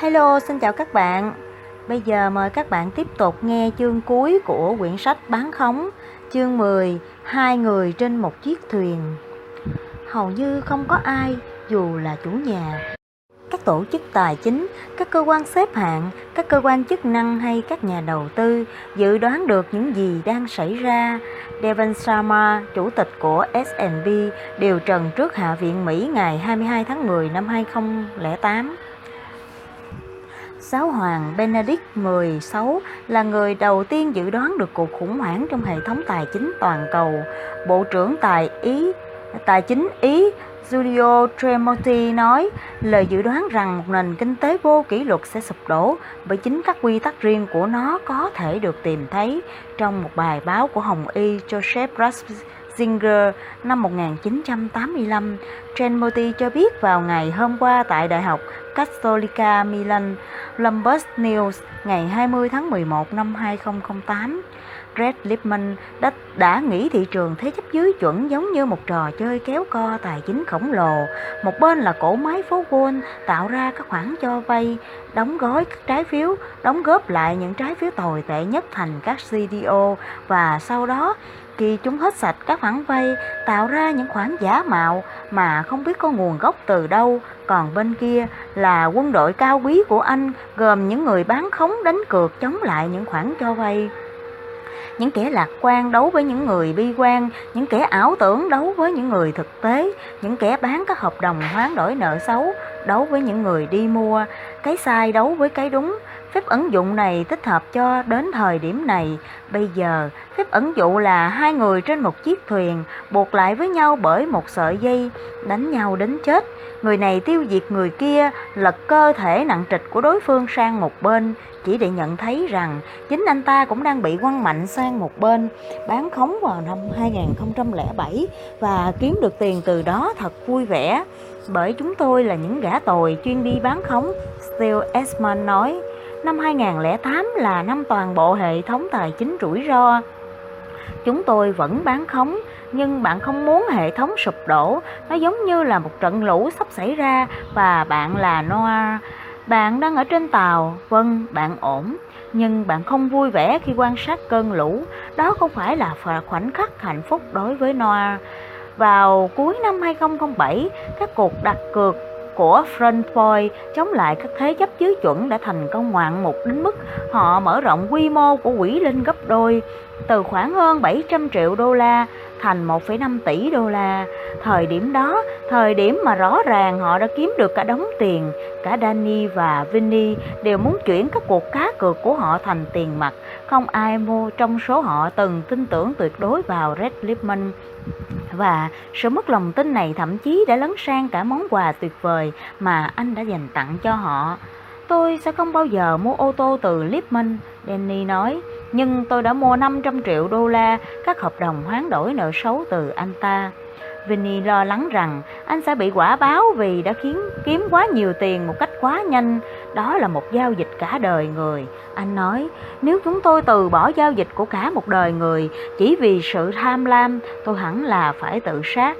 Hello, xin chào các bạn. Bây giờ mời các bạn tiếp tục nghe chương cuối của quyển sách Bán khống, chương 10, hai người trên một chiếc thuyền. Hầu như không có ai, dù là chủ nhà, các tổ chức tài chính, các cơ quan xếp hạng, các cơ quan chức năng hay các nhà đầu tư dự đoán được những gì đang xảy ra. Devon Sharma, chủ tịch của S&P, điều trần trước Hạ viện Mỹ ngày 22 tháng 10 năm 2008. Giáo hoàng Benedict XVI là người đầu tiên dự đoán được cuộc khủng hoảng trong hệ thống tài chính toàn cầu. Bộ trưởng Tài Ý, Tài chính Ý Giulio Tremonti nói, lời dự đoán rằng một nền kinh tế vô kỷ luật sẽ sụp đổ bởi chính các quy tắc riêng của nó có thể được tìm thấy trong một bài báo của Hồng Y Joseph Singer năm 1985. Tremonti cho biết vào ngày hôm qua tại Đại học Cattolica Milan, Lombard News ngày 20 tháng 11 năm 2008. Red Lipman đã, đã nghĩ thị trường thế chấp dưới chuẩn giống như một trò chơi kéo co tài chính khổng lồ. Một bên là cổ máy phố Wall tạo ra các khoản cho vay, đóng gói các trái phiếu, đóng góp lại những trái phiếu tồi tệ nhất thành các CDO và sau đó khi chúng hết sạch các khoản vay tạo ra những khoản giả mạo mà không biết có nguồn gốc từ đâu còn bên kia là quân đội cao quý của anh gồm những người bán khống đánh cược chống lại những khoản cho vay những kẻ lạc quan đấu với những người bi quan, những kẻ ảo tưởng đấu với những người thực tế, những kẻ bán các hợp đồng hoán đổi nợ xấu đấu với những người đi mua, cái sai đấu với cái đúng. Phép ẩn dụ này thích hợp cho đến thời điểm này. Bây giờ, phép ẩn dụ là hai người trên một chiếc thuyền buộc lại với nhau bởi một sợi dây, đánh nhau đến chết. Người này tiêu diệt người kia, lật cơ thể nặng trịch của đối phương sang một bên, chỉ để nhận thấy rằng chính anh ta cũng đang bị quăng mạnh sang một bên, bán khống vào năm 2007 và kiếm được tiền từ đó thật vui vẻ. Bởi chúng tôi là những gã tồi chuyên đi bán khống, Steele Esman nói. Năm 2008 là năm toàn bộ hệ thống tài chính rủi ro. Chúng tôi vẫn bán khống, nhưng bạn không muốn hệ thống sụp đổ. Nó giống như là một trận lũ sắp xảy ra và bạn là Noah bạn đang ở trên tàu, vâng, bạn ổn, nhưng bạn không vui vẻ khi quan sát cơn lũ. Đó không phải là khoảnh khắc hạnh phúc đối với Noah. Vào cuối năm 2007, các cuộc đặt cược của Frontpoint chống lại các thế chấp dưới chuẩn đã thành công ngoạn mục đến mức họ mở rộng quy mô của quỹ lên gấp đôi, từ khoảng hơn 700 triệu đô la thành 1,5 tỷ đô la. Thời điểm đó, thời điểm mà rõ ràng họ đã kiếm được cả đống tiền, cả Danny và Vinny đều muốn chuyển các cuộc cá cược của họ thành tiền mặt. Không ai mua trong số họ từng tin tưởng tuyệt đối vào Red Lipman. Và sự mất lòng tin này thậm chí đã lấn sang cả món quà tuyệt vời mà anh đã dành tặng cho họ. Tôi sẽ không bao giờ mua ô tô từ Lipman, Danny nói nhưng tôi đã mua 500 triệu đô la các hợp đồng hoán đổi nợ xấu từ anh ta. Vinny lo lắng rằng anh sẽ bị quả báo vì đã khiến kiếm quá nhiều tiền một cách quá nhanh. Đó là một giao dịch cả đời người. Anh nói, nếu chúng tôi từ bỏ giao dịch của cả một đời người chỉ vì sự tham lam, tôi hẳn là phải tự sát.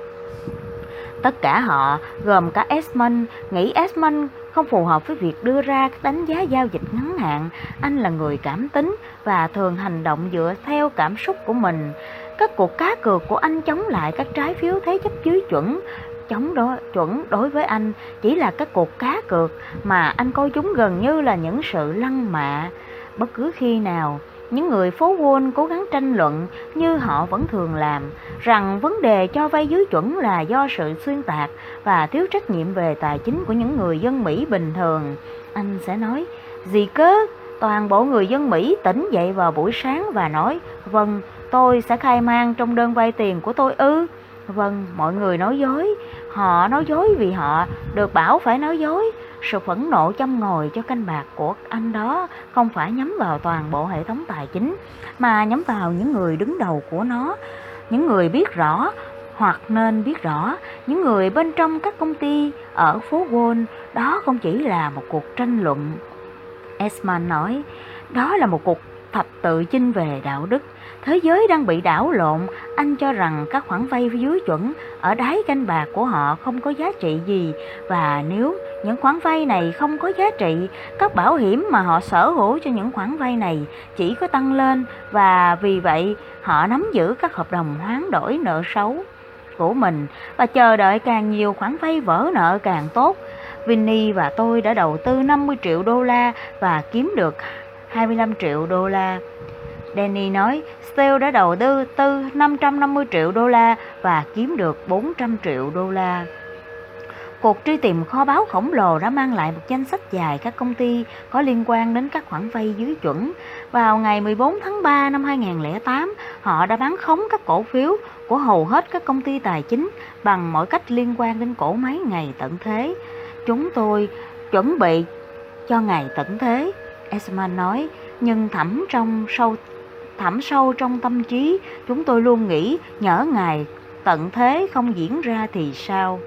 Tất cả họ, gồm cả Esmond, nghĩ Esmond không phù hợp với việc đưa ra các đánh giá giao dịch ngắn hạn. Anh là người cảm tính và thường hành động dựa theo cảm xúc của mình. Các cuộc cá cược của anh chống lại các trái phiếu thế chấp dưới chuẩn chống đó chuẩn đối với anh chỉ là các cuộc cá cược mà anh coi chúng gần như là những sự lăng mạ bất cứ khi nào những người phố Wall cố gắng tranh luận như họ vẫn thường làm rằng vấn đề cho vay dưới chuẩn là do sự xuyên tạc và thiếu trách nhiệm về tài chính của những người dân Mỹ bình thường. Anh sẽ nói, gì cớ, toàn bộ người dân Mỹ tỉnh dậy vào buổi sáng và nói, vâng, tôi sẽ khai mang trong đơn vay tiền của tôi ư. Vâng, mọi người nói dối, họ nói dối vì họ được bảo phải nói dối. Sự phẫn nộ châm ngồi cho canh bạc của anh đó không phải nhắm vào toàn bộ hệ thống tài chính, mà nhắm vào những người đứng đầu của nó, những người biết rõ hoặc nên biết rõ những người bên trong các công ty ở phố Wall đó không chỉ là một cuộc tranh luận. Esman nói, đó là một cuộc thập tự chinh về đạo đức. Thế giới đang bị đảo lộn, anh cho rằng các khoản vay dưới chuẩn ở đáy canh bạc của họ không có giá trị gì và nếu những khoản vay này không có giá trị, các bảo hiểm mà họ sở hữu cho những khoản vay này chỉ có tăng lên và vì vậy họ nắm giữ các hợp đồng hoán đổi nợ xấu của mình và chờ đợi càng nhiều khoản vay vỡ nợ càng tốt. Vinny và tôi đã đầu tư 50 triệu đô la và kiếm được 25 triệu đô la. Danny nói, Steele đã đầu tư tư 550 triệu đô la và kiếm được 400 triệu đô la. Cuộc truy tìm kho báu khổng lồ đã mang lại một danh sách dài các công ty có liên quan đến các khoản vay dưới chuẩn. Vào ngày 14 tháng 3 năm 2008, họ đã bán khống các cổ phiếu của hầu hết các công ty tài chính bằng mọi cách liên quan đến cổ máy ngày tận thế. Chúng tôi chuẩn bị cho ngày tận thế, Esman nói, nhưng thẳm trong sâu thẳm sâu trong tâm trí, chúng tôi luôn nghĩ nhỡ ngày tận thế không diễn ra thì sao?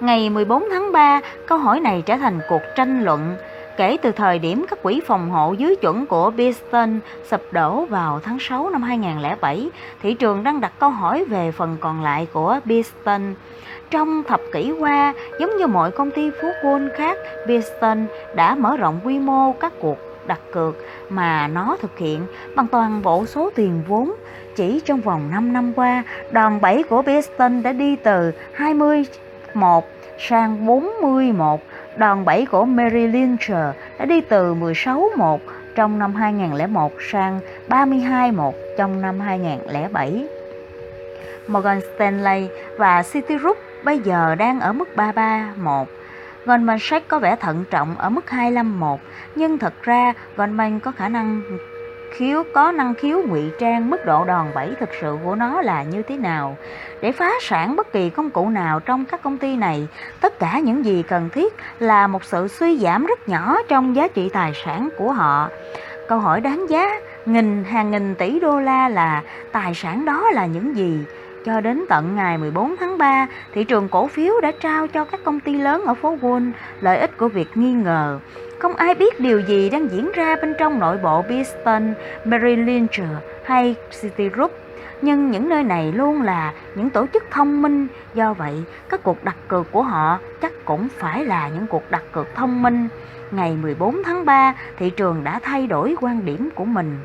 Ngày 14 tháng 3, câu hỏi này trở thành cuộc tranh luận. Kể từ thời điểm các quỹ phòng hộ dưới chuẩn của Beeston sụp đổ vào tháng 6 năm 2007, thị trường đang đặt câu hỏi về phần còn lại của Beeston. Trong thập kỷ qua, giống như mọi công ty phú quân khác, Beeston đã mở rộng quy mô các cuộc đặt cược mà nó thực hiện bằng toàn bộ số tiền vốn. Chỉ trong vòng 5 năm qua, đòn bẩy của Beeston đã đi từ 21 sang 41. Đòn bẩy của Mary Lynch đã đi từ 16-1 trong năm 2001 sang 32-1 trong năm 2007. Morgan Stanley và Citigroup bây giờ đang ở mức 331. Goldman Sachs có vẻ thận trọng ở mức 25-1, nhưng thật ra Goldman có khả năng khiếu có năng khiếu ngụy trang mức độ đòn bẩy thực sự của nó là như thế nào. Để phá sản bất kỳ công cụ nào trong các công ty này tất cả những gì cần thiết là một sự suy giảm rất nhỏ trong giá trị tài sản của họ. Câu hỏi đáng giá nghìn hàng nghìn tỷ đô la là tài sản đó là những gì? Cho đến tận ngày 14 tháng 3, thị trường cổ phiếu đã trao cho các công ty lớn ở phố Wall lợi ích của việc nghi ngờ. Không ai biết điều gì đang diễn ra bên trong nội bộ Beeston, Merrill Lynch hay Citigroup. Nhưng những nơi này luôn là những tổ chức thông minh, do vậy các cuộc đặt cược của họ chắc cũng phải là những cuộc đặt cược thông minh. Ngày 14 tháng 3, thị trường đã thay đổi quan điểm của mình.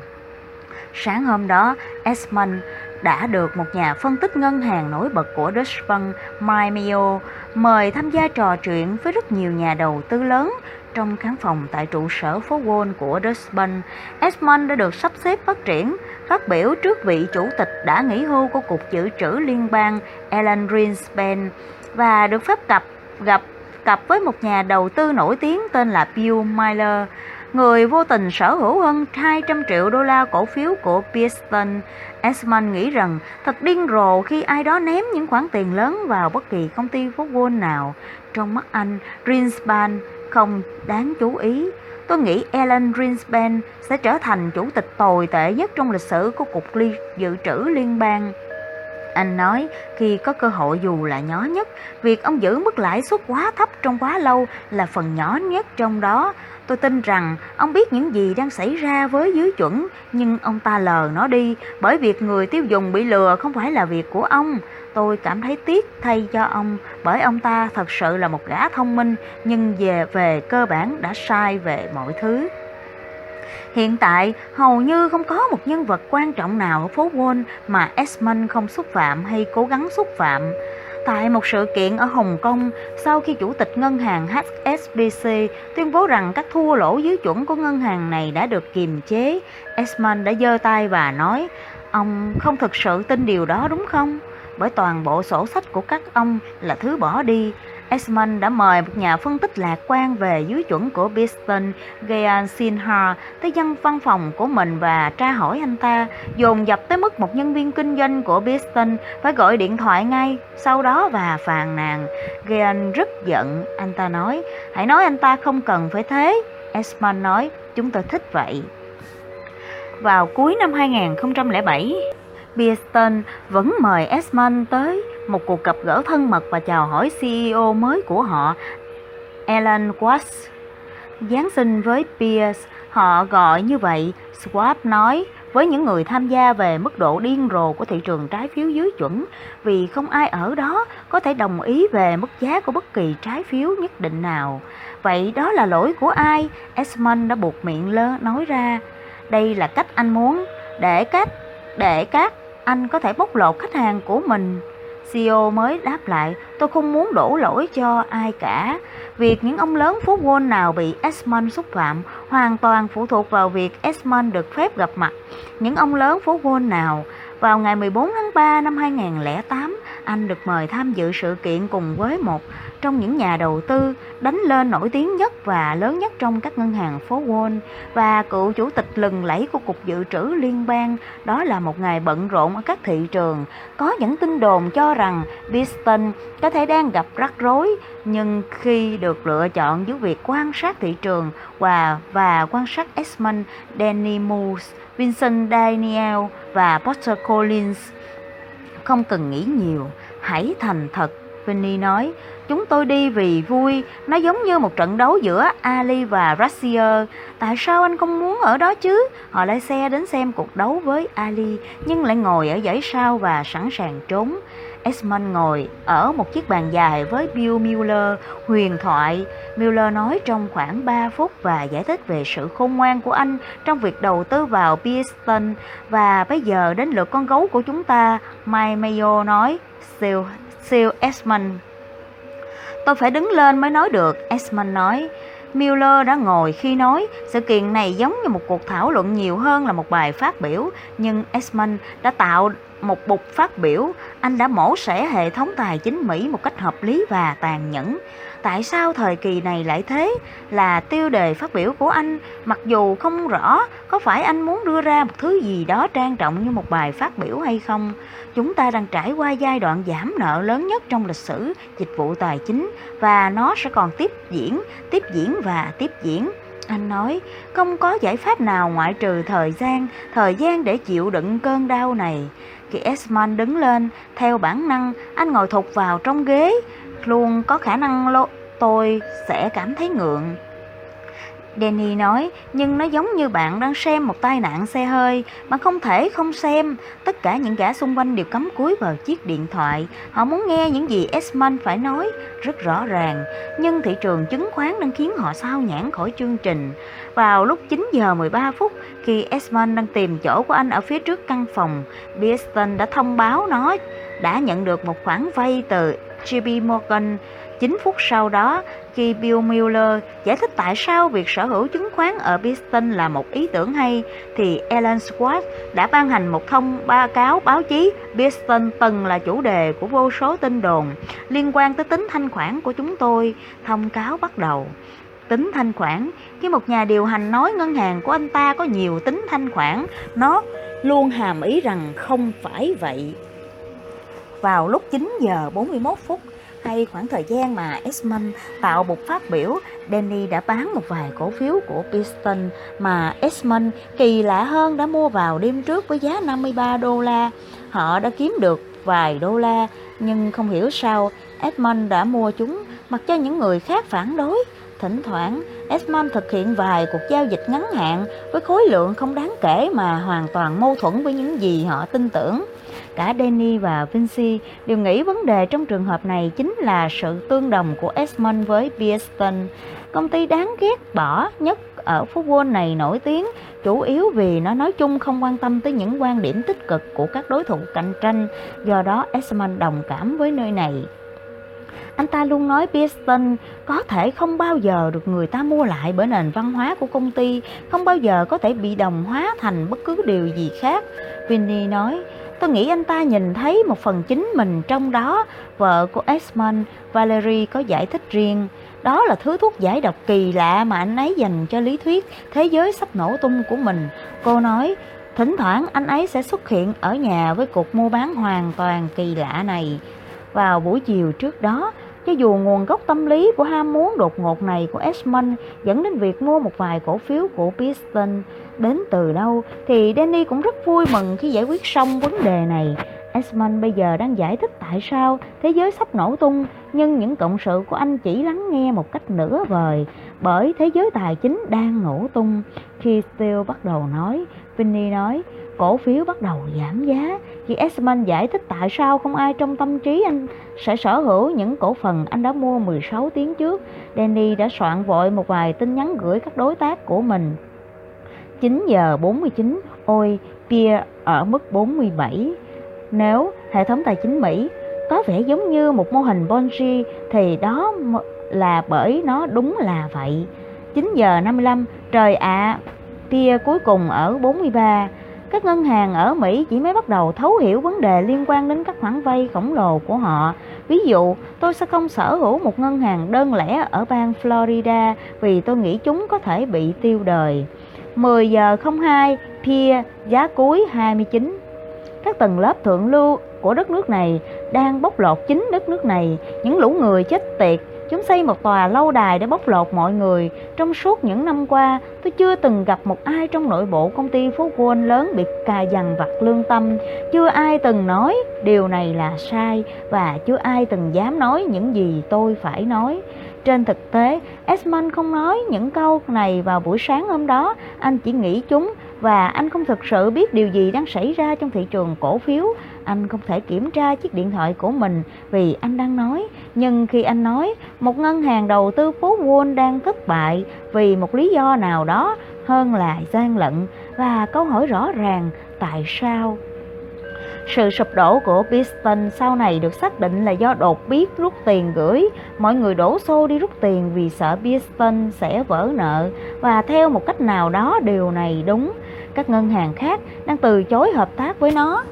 Sáng hôm đó, Esmond đã được một nhà phân tích ngân hàng nổi bật của Deutsche Bank, Mike Mayo, mời tham gia trò chuyện với rất nhiều nhà đầu tư lớn trong khán phòng tại trụ sở phố Wall của Deutsche Bank. Esmond đã được sắp xếp phát triển, phát biểu trước vị chủ tịch đã nghỉ hưu của Cục Dự trữ Liên bang Alan Greenspan và được phép gặp gặp cặp với một nhà đầu tư nổi tiếng tên là Bill Miller người vô tình sở hữu hơn 200 triệu đô la cổ phiếu của Pearson. Esmond nghĩ rằng thật điên rồ khi ai đó ném những khoản tiền lớn vào bất kỳ công ty phố Wall nào. Trong mắt anh, Greenspan không đáng chú ý. Tôi nghĩ Alan Greenspan sẽ trở thành chủ tịch tồi tệ nhất trong lịch sử của Cục Dự trữ Liên bang. Anh nói khi có cơ hội dù là nhỏ nhất, việc ông giữ mức lãi suất quá thấp trong quá lâu là phần nhỏ nhất trong đó. Tôi tin rằng ông biết những gì đang xảy ra với dưới chuẩn, nhưng ông ta lờ nó đi bởi việc người tiêu dùng bị lừa không phải là việc của ông. Tôi cảm thấy tiếc thay cho ông bởi ông ta thật sự là một gã thông minh nhưng về về cơ bản đã sai về mọi thứ. Hiện tại, hầu như không có một nhân vật quan trọng nào ở phố Wall mà Esmond không xúc phạm hay cố gắng xúc phạm. Tại một sự kiện ở Hồng Kông, sau khi chủ tịch ngân hàng HSBC tuyên bố rằng các thua lỗ dưới chuẩn của ngân hàng này đã được kiềm chế, Esmond đã giơ tay và nói, ông không thực sự tin điều đó đúng không? Bởi toàn bộ sổ sách của các ông là thứ bỏ đi, Esmond đã mời một nhà phân tích lạc quan về dưới chuẩn của Beeston, Gayan Sinha, tới dân văn phòng của mình và tra hỏi anh ta, dồn dập tới mức một nhân viên kinh doanh của Beeston phải gọi điện thoại ngay sau đó và phàn nàn. Gayan rất giận, anh ta nói, hãy nói anh ta không cần phải thế. Esmond nói, chúng tôi thích vậy. Vào cuối năm 2007, Beeston vẫn mời Esmond tới một cuộc gặp gỡ thân mật và chào hỏi CEO mới của họ, Alan Watts. Giáng sinh với Pierce, họ gọi như vậy, Schwab nói với những người tham gia về mức độ điên rồ của thị trường trái phiếu dưới chuẩn vì không ai ở đó có thể đồng ý về mức giá của bất kỳ trái phiếu nhất định nào. Vậy đó là lỗi của ai? Esmond đã buộc miệng lơ nói ra. Đây là cách anh muốn để cách để các anh có thể bóc lột khách hàng của mình. CEO mới đáp lại, tôi không muốn đổ lỗi cho ai cả. Việc những ông lớn phố Wall nào bị Esmond xúc phạm hoàn toàn phụ thuộc vào việc Esmond được phép gặp mặt những ông lớn phố Wall nào. Vào ngày 14 tháng 3 năm 2008, anh được mời tham dự sự kiện cùng với một trong những nhà đầu tư đánh lên nổi tiếng nhất và lớn nhất trong các ngân hàng phố Wall và cựu chủ tịch lừng lẫy của Cục Dự trữ Liên bang. Đó là một ngày bận rộn ở các thị trường. Có những tin đồn cho rằng Biston có thể đang gặp rắc rối, nhưng khi được lựa chọn giữa việc quan sát thị trường và và quan sát Esmond, Danny Moose, Vincent Daniel và Potter Collins, không cần nghĩ nhiều, hãy thành thật, Vinny nói. Chúng tôi đi vì vui, nó giống như một trận đấu giữa Ali và Rassier. Tại sao anh không muốn ở đó chứ? Họ lái xe đến xem cuộc đấu với Ali, nhưng lại ngồi ở dãy sau và sẵn sàng trốn. Esmond ngồi ở một chiếc bàn dài với Bill Mueller huyền thoại. Mueller nói trong khoảng 3 phút và giải thích về sự khôn ngoan của anh trong việc đầu tư vào Pearson. Và bây giờ đến lượt con gấu của chúng ta, Mike Mayo nói, Still siêu Esmond Tôi phải đứng lên mới nói được, Esmond nói. Miller đã ngồi khi nói sự kiện này giống như một cuộc thảo luận nhiều hơn là một bài phát biểu, nhưng Esmond đã tạo một bục phát biểu, anh đã mổ xẻ hệ thống tài chính Mỹ một cách hợp lý và tàn nhẫn. Tại sao thời kỳ này lại thế? Là tiêu đề phát biểu của anh, mặc dù không rõ có phải anh muốn đưa ra một thứ gì đó trang trọng như một bài phát biểu hay không. Chúng ta đang trải qua giai đoạn giảm nợ lớn nhất trong lịch sử dịch vụ tài chính và nó sẽ còn tiếp diễn, tiếp diễn và tiếp diễn. Anh nói, không có giải pháp nào ngoại trừ thời gian, thời gian để chịu đựng cơn đau này. Khi Esmond đứng lên, theo bản năng, anh ngồi thụt vào trong ghế, luôn có khả năng lô tôi sẽ cảm thấy ngượng. Danny nói, nhưng nó giống như bạn đang xem một tai nạn xe hơi, bạn không thể không xem. Tất cả những gã xung quanh đều cắm cúi vào chiếc điện thoại. Họ muốn nghe những gì Esmond phải nói, rất rõ ràng. Nhưng thị trường chứng khoán đang khiến họ sao nhãn khỏi chương trình. Vào lúc 9 giờ 13 phút, khi Esmond đang tìm chỗ của anh ở phía trước căn phòng, Beeston đã thông báo nó đã nhận được một khoản vay từ JP Morgan 9 phút sau đó, khi Bill Mueller giải thích tại sao việc sở hữu chứng khoán ở Boston là một ý tưởng hay, thì Alan Squat đã ban hành một thông báo cáo báo chí Boston từng là chủ đề của vô số tin đồn liên quan tới tính thanh khoản của chúng tôi. Thông cáo bắt đầu. Tính thanh khoản, khi một nhà điều hành nói ngân hàng của anh ta có nhiều tính thanh khoản, nó luôn hàm ý rằng không phải vậy. Vào lúc 9 giờ 41 phút, hay khoảng thời gian mà Esmond tạo một phát biểu, Danny đã bán một vài cổ phiếu của Piston mà Esmond kỳ lạ hơn đã mua vào đêm trước với giá 53 đô la. Họ đã kiếm được vài đô la, nhưng không hiểu sao Esmond đã mua chúng mặc cho những người khác phản đối. Thỉnh thoảng, Esmond thực hiện vài cuộc giao dịch ngắn hạn với khối lượng không đáng kể mà hoàn toàn mâu thuẫn với những gì họ tin tưởng. Cả Danny và Vinci đều nghĩ vấn đề trong trường hợp này chính là sự tương đồng của Esmond với Beeston. Công ty đáng ghét bỏ nhất ở phố Wall này nổi tiếng chủ yếu vì nó nói chung không quan tâm tới những quan điểm tích cực của các đối thủ cạnh tranh, do đó Esmond đồng cảm với nơi này. Anh ta luôn nói Beeston có thể không bao giờ được người ta mua lại bởi nền văn hóa của công ty, không bao giờ có thể bị đồng hóa thành bất cứ điều gì khác. Vinny nói, Tôi nghĩ anh ta nhìn thấy một phần chính mình trong đó. Vợ của Esmond, Valerie có giải thích riêng. Đó là thứ thuốc giải độc kỳ lạ mà anh ấy dành cho lý thuyết thế giới sắp nổ tung của mình. Cô nói, thỉnh thoảng anh ấy sẽ xuất hiện ở nhà với cuộc mua bán hoàn toàn kỳ lạ này. Vào buổi chiều trước đó, cho dù nguồn gốc tâm lý của ham muốn đột ngột này của Esmond dẫn đến việc mua một vài cổ phiếu của Piston đến từ đâu thì Danny cũng rất vui mừng khi giải quyết xong vấn đề này. Esmond bây giờ đang giải thích tại sao thế giới sắp nổ tung nhưng những cộng sự của anh chỉ lắng nghe một cách nửa vời bởi thế giới tài chính đang nổ tung. Khi Steele bắt đầu nói, Vinny nói, cổ phiếu bắt đầu giảm giá. Khi Esmond giải thích tại sao không ai trong tâm trí anh sẽ sở hữu những cổ phần anh đã mua 16 tiếng trước, Danny đã soạn vội một vài tin nhắn gửi các đối tác của mình. 9 giờ 49, ôi, pia ở mức 47. Nếu hệ thống tài chính Mỹ có vẻ giống như một mô hình Ponzi thì đó là bởi nó đúng là vậy. 9 giờ 55, trời ạ, à, Pierre cuối cùng ở 43. Các ngân hàng ở Mỹ chỉ mới bắt đầu thấu hiểu vấn đề liên quan đến các khoản vay khổng lồ của họ. Ví dụ, tôi sẽ không sở hữu một ngân hàng đơn lẻ ở bang Florida vì tôi nghĩ chúng có thể bị tiêu đời. 10 giờ 02, pia giá cuối 29. Các tầng lớp thượng lưu của đất nước này đang bóc lột chính đất nước này, những lũ người chết tiệt Chúng xây một tòa lâu đài để bóc lột mọi người. Trong suốt những năm qua, tôi chưa từng gặp một ai trong nội bộ công ty phố Wall lớn bị cà dằn vặt lương tâm. Chưa ai từng nói điều này là sai và chưa ai từng dám nói những gì tôi phải nói. Trên thực tế, Esmond không nói những câu này vào buổi sáng hôm đó, anh chỉ nghĩ chúng và anh không thực sự biết điều gì đang xảy ra trong thị trường cổ phiếu. Anh không thể kiểm tra chiếc điện thoại của mình vì anh đang nói. Nhưng khi anh nói, một ngân hàng đầu tư phố Wall đang thất bại vì một lý do nào đó hơn là gian lận và câu hỏi rõ ràng tại sao sự sụp đổ của Piston sau này được xác định là do đột biết rút tiền gửi. Mọi người đổ xô đi rút tiền vì sợ Piston sẽ vỡ nợ và theo một cách nào đó điều này đúng. Các ngân hàng khác đang từ chối hợp tác với nó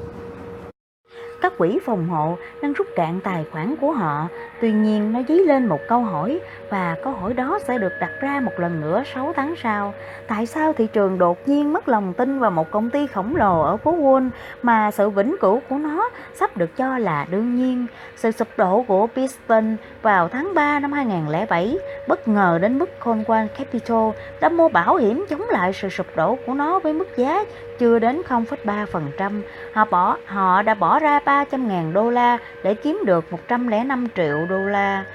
các quỹ phòng hộ đang rút cạn tài khoản của họ. Tuy nhiên, nó dí lên một câu hỏi và câu hỏi đó sẽ được đặt ra một lần nữa 6 tháng sau. Tại sao thị trường đột nhiên mất lòng tin vào một công ty khổng lồ ở phố Wall mà sự vĩnh cửu của nó sắp được cho là đương nhiên? Sự sụp đổ của Piston vào tháng 3 năm 2007 bất ngờ đến mức Conquan Capital đã mua bảo hiểm chống lại sự sụp đổ của nó với mức giá chưa đến 0,3%. Họ bỏ họ đã bỏ ra 300.000 đô la để kiếm được 105 triệu đô la.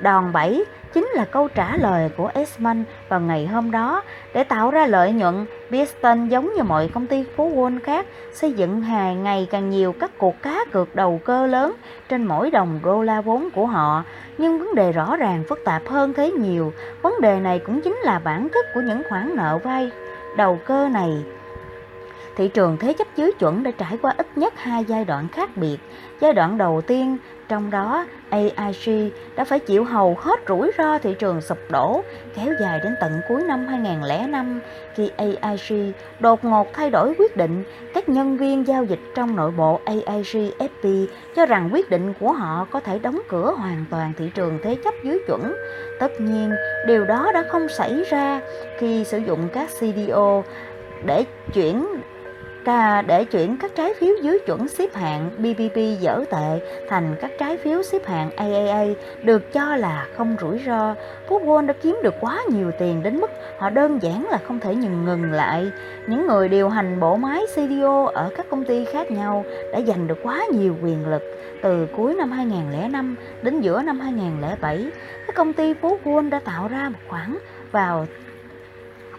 Đòn bẩy chính là câu trả lời của Esmond vào ngày hôm đó để tạo ra lợi nhuận. Beeston giống như mọi công ty phố Wall khác xây dựng hàng ngày càng nhiều các cuộc cá cược đầu cơ lớn trên mỗi đồng đô la vốn của họ. Nhưng vấn đề rõ ràng phức tạp hơn thế nhiều. Vấn đề này cũng chính là bản chất của những khoản nợ vay đầu cơ này thị trường thế chấp dưới chuẩn đã trải qua ít nhất hai giai đoạn khác biệt. Giai đoạn đầu tiên, trong đó AIG đã phải chịu hầu hết rủi ro thị trường sụp đổ kéo dài đến tận cuối năm 2005 khi AIG đột ngột thay đổi quyết định. Các nhân viên giao dịch trong nội bộ AIG FP cho rằng quyết định của họ có thể đóng cửa hoàn toàn thị trường thế chấp dưới chuẩn. Tất nhiên, điều đó đã không xảy ra khi sử dụng các CDO để chuyển để chuyển các trái phiếu dưới chuẩn xếp hạng BBB dở tệ thành các trái phiếu xếp hạng AAA được cho là không rủi ro. Football đã kiếm được quá nhiều tiền đến mức họ đơn giản là không thể nhường ngừng lại. Những người điều hành bộ máy CDO ở các công ty khác nhau đã giành được quá nhiều quyền lực. Từ cuối năm 2005 đến giữa năm 2007, các công ty phú Wall đã tạo ra một khoản vào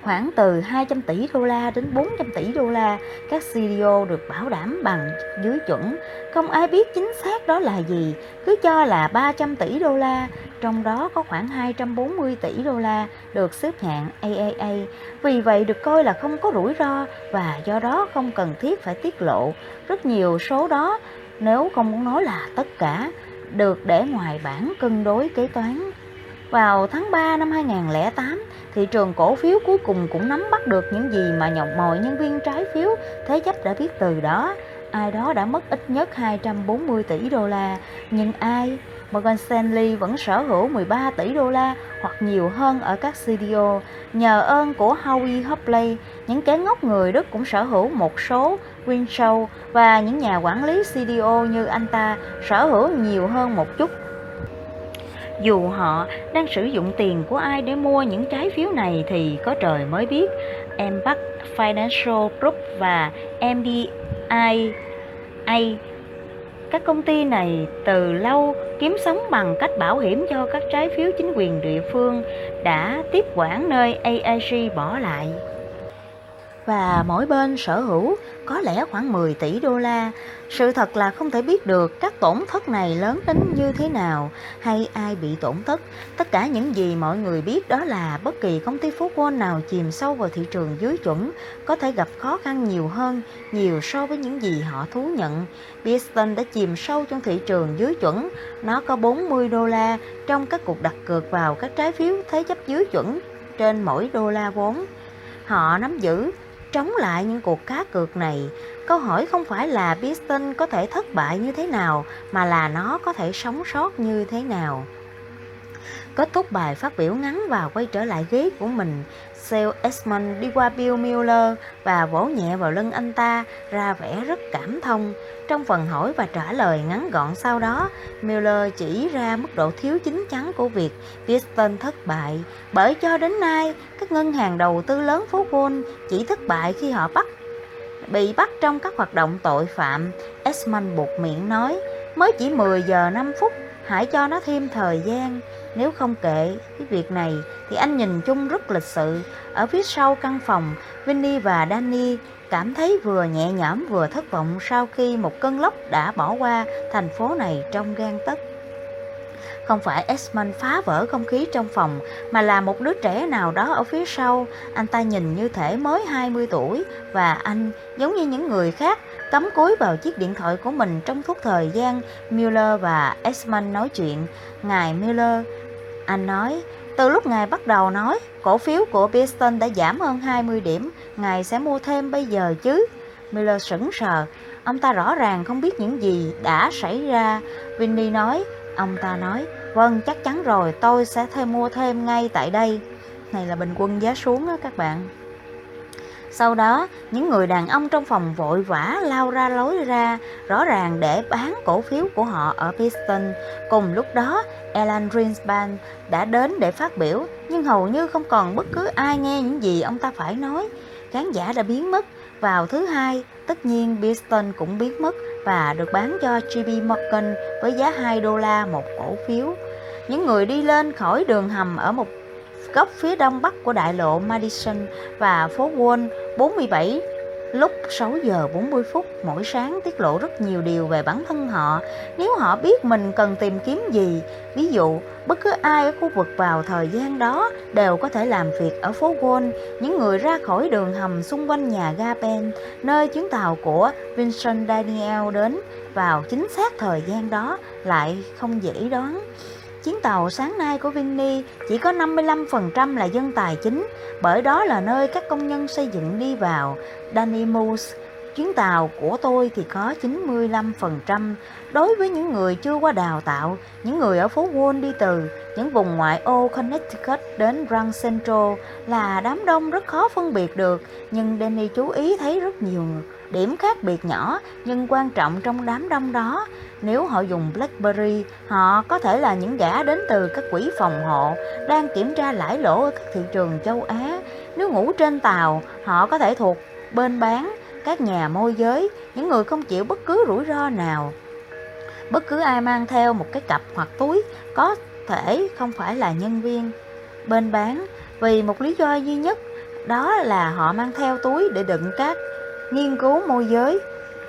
khoảng từ 200 tỷ đô la đến 400 tỷ đô la, các CEO được bảo đảm bằng dưới chuẩn. Không ai biết chính xác đó là gì, cứ cho là 300 tỷ đô la, trong đó có khoảng 240 tỷ đô la được xếp hạng AAA. Vì vậy được coi là không có rủi ro và do đó không cần thiết phải tiết lộ. Rất nhiều số đó, nếu không muốn nói là tất cả, được để ngoài bảng cân đối kế toán. Vào tháng 3 năm 2008, thị trường cổ phiếu cuối cùng cũng nắm bắt được những gì mà nhọc mọi nhân viên trái phiếu thế chấp đã biết từ đó. Ai đó đã mất ít nhất 240 tỷ đô la, nhưng ai? Morgan Stanley vẫn sở hữu 13 tỷ đô la hoặc nhiều hơn ở các CDO. Nhờ ơn của Howie Hopley, những kẻ ngốc người Đức cũng sở hữu một số Winshow và những nhà quản lý CDO như anh ta sở hữu nhiều hơn một chút dù họ đang sử dụng tiền của ai để mua những trái phiếu này thì có trời mới biết. em bắt Financial Group và MBI A các công ty này từ lâu kiếm sống bằng cách bảo hiểm cho các trái phiếu chính quyền địa phương đã tiếp quản nơi AIG bỏ lại và mỗi bên sở hữu có lẽ khoảng 10 tỷ đô la. Sự thật là không thể biết được các tổn thất này lớn đến như thế nào, hay ai bị tổn thất. Tất cả những gì mọi người biết đó là bất kỳ công ty phố Wall nào chìm sâu vào thị trường dưới chuẩn có thể gặp khó khăn nhiều hơn, nhiều so với những gì họ thú nhận. Beeston đã chìm sâu trong thị trường dưới chuẩn. Nó có 40 đô la trong các cuộc đặt cược vào các trái phiếu thế chấp dưới chuẩn trên mỗi đô la vốn. Họ nắm giữ Chống lại những cuộc cá cược này, câu hỏi không phải là Piston có thể thất bại như thế nào, mà là nó có thể sống sót như thế nào. Kết thúc bài phát biểu ngắn và quay trở lại ghế của mình, Sale Esmond đi qua Bill Miller và vỗ nhẹ vào lưng anh ta, ra vẻ rất cảm thông. Trong phần hỏi và trả lời ngắn gọn sau đó, Miller chỉ ra mức độ thiếu chính chắn của việc Piston thất bại, bởi cho đến nay, các ngân hàng đầu tư lớn phố Wall chỉ thất bại khi họ bắt bị bắt trong các hoạt động tội phạm. Esmond buộc miệng nói, mới chỉ 10 giờ 5 phút, hãy cho nó thêm thời gian. Nếu không kể cái việc này thì anh nhìn chung rất lịch sự. Ở phía sau căn phòng, Vinny và Danny cảm thấy vừa nhẹ nhõm vừa thất vọng sau khi một cơn lốc đã bỏ qua thành phố này trong gan tấc. Không phải Esmond phá vỡ không khí trong phòng, mà là một đứa trẻ nào đó ở phía sau. Anh ta nhìn như thể mới 20 tuổi, và anh, giống như những người khác, cắm cúi vào chiếc điện thoại của mình trong suốt thời gian Miller và Esmond nói chuyện. Ngài Miller, anh nói, từ lúc ngài bắt đầu nói, cổ phiếu của Pearson đã giảm hơn 20 điểm, ngài sẽ mua thêm bây giờ chứ. Miller sững sờ, ông ta rõ ràng không biết những gì đã xảy ra. Vinny nói, ông ta nói, vâng chắc chắn rồi, tôi sẽ thêm mua thêm ngay tại đây. Này là bình quân giá xuống đó các bạn. Sau đó, những người đàn ông trong phòng vội vã lao ra lối ra, rõ ràng để bán cổ phiếu của họ ở Piston. Cùng lúc đó, Alan Greenspan đã đến để phát biểu, nhưng hầu như không còn bất cứ ai nghe những gì ông ta phải nói. Khán giả đã biến mất. Vào thứ hai, tất nhiên Piston cũng biến mất và được bán cho JP Morgan với giá 2 đô la một cổ phiếu. Những người đi lên khỏi đường hầm ở một góc phía đông bắc của đại lộ Madison và phố Wall 47 lúc 6 giờ 40 phút mỗi sáng tiết lộ rất nhiều điều về bản thân họ nếu họ biết mình cần tìm kiếm gì. Ví dụ, bất cứ ai ở khu vực vào thời gian đó đều có thể làm việc ở phố Wall, những người ra khỏi đường hầm xung quanh nhà ga Ben, nơi chuyến tàu của Vincent Daniel đến vào chính xác thời gian đó lại không dễ đoán. Chuyến tàu sáng nay của Vinny chỉ có 55% là dân tài chính, bởi đó là nơi các công nhân xây dựng đi vào. Danny Moose, chuyến tàu của tôi thì có 95%. Đối với những người chưa qua đào tạo, những người ở phố Wall đi từ những vùng ngoại ô Connecticut đến Grand Central là đám đông rất khó phân biệt được, nhưng Danny chú ý thấy rất nhiều điểm khác biệt nhỏ nhưng quan trọng trong đám đông đó. Nếu họ dùng BlackBerry, họ có thể là những gã đến từ các quỹ phòng hộ đang kiểm tra lãi lỗ ở các thị trường châu Á. Nếu ngủ trên tàu, họ có thể thuộc bên bán, các nhà môi giới, những người không chịu bất cứ rủi ro nào. Bất cứ ai mang theo một cái cặp hoặc túi có thể không phải là nhân viên bên bán vì một lý do duy nhất đó là họ mang theo túi để đựng các nghiên cứu môi giới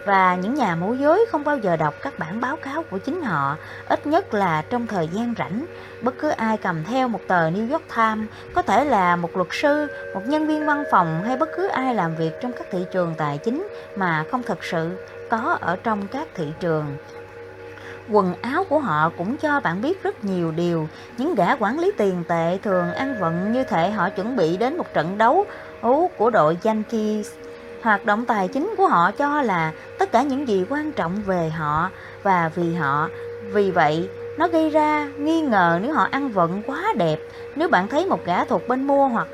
và những nhà môi giới không bao giờ đọc các bản báo cáo của chính họ, ít nhất là trong thời gian rảnh. Bất cứ ai cầm theo một tờ New York Times, có thể là một luật sư, một nhân viên văn phòng hay bất cứ ai làm việc trong các thị trường tài chính mà không thực sự có ở trong các thị trường. Quần áo của họ cũng cho bạn biết rất nhiều điều. Những gã quản lý tiền tệ thường ăn vận như thể họ chuẩn bị đến một trận đấu của đội Yankees hoạt động tài chính của họ cho là tất cả những gì quan trọng về họ và vì họ. Vì vậy, nó gây ra nghi ngờ nếu họ ăn vận quá đẹp. Nếu bạn thấy một gã thuộc bên mua hoặc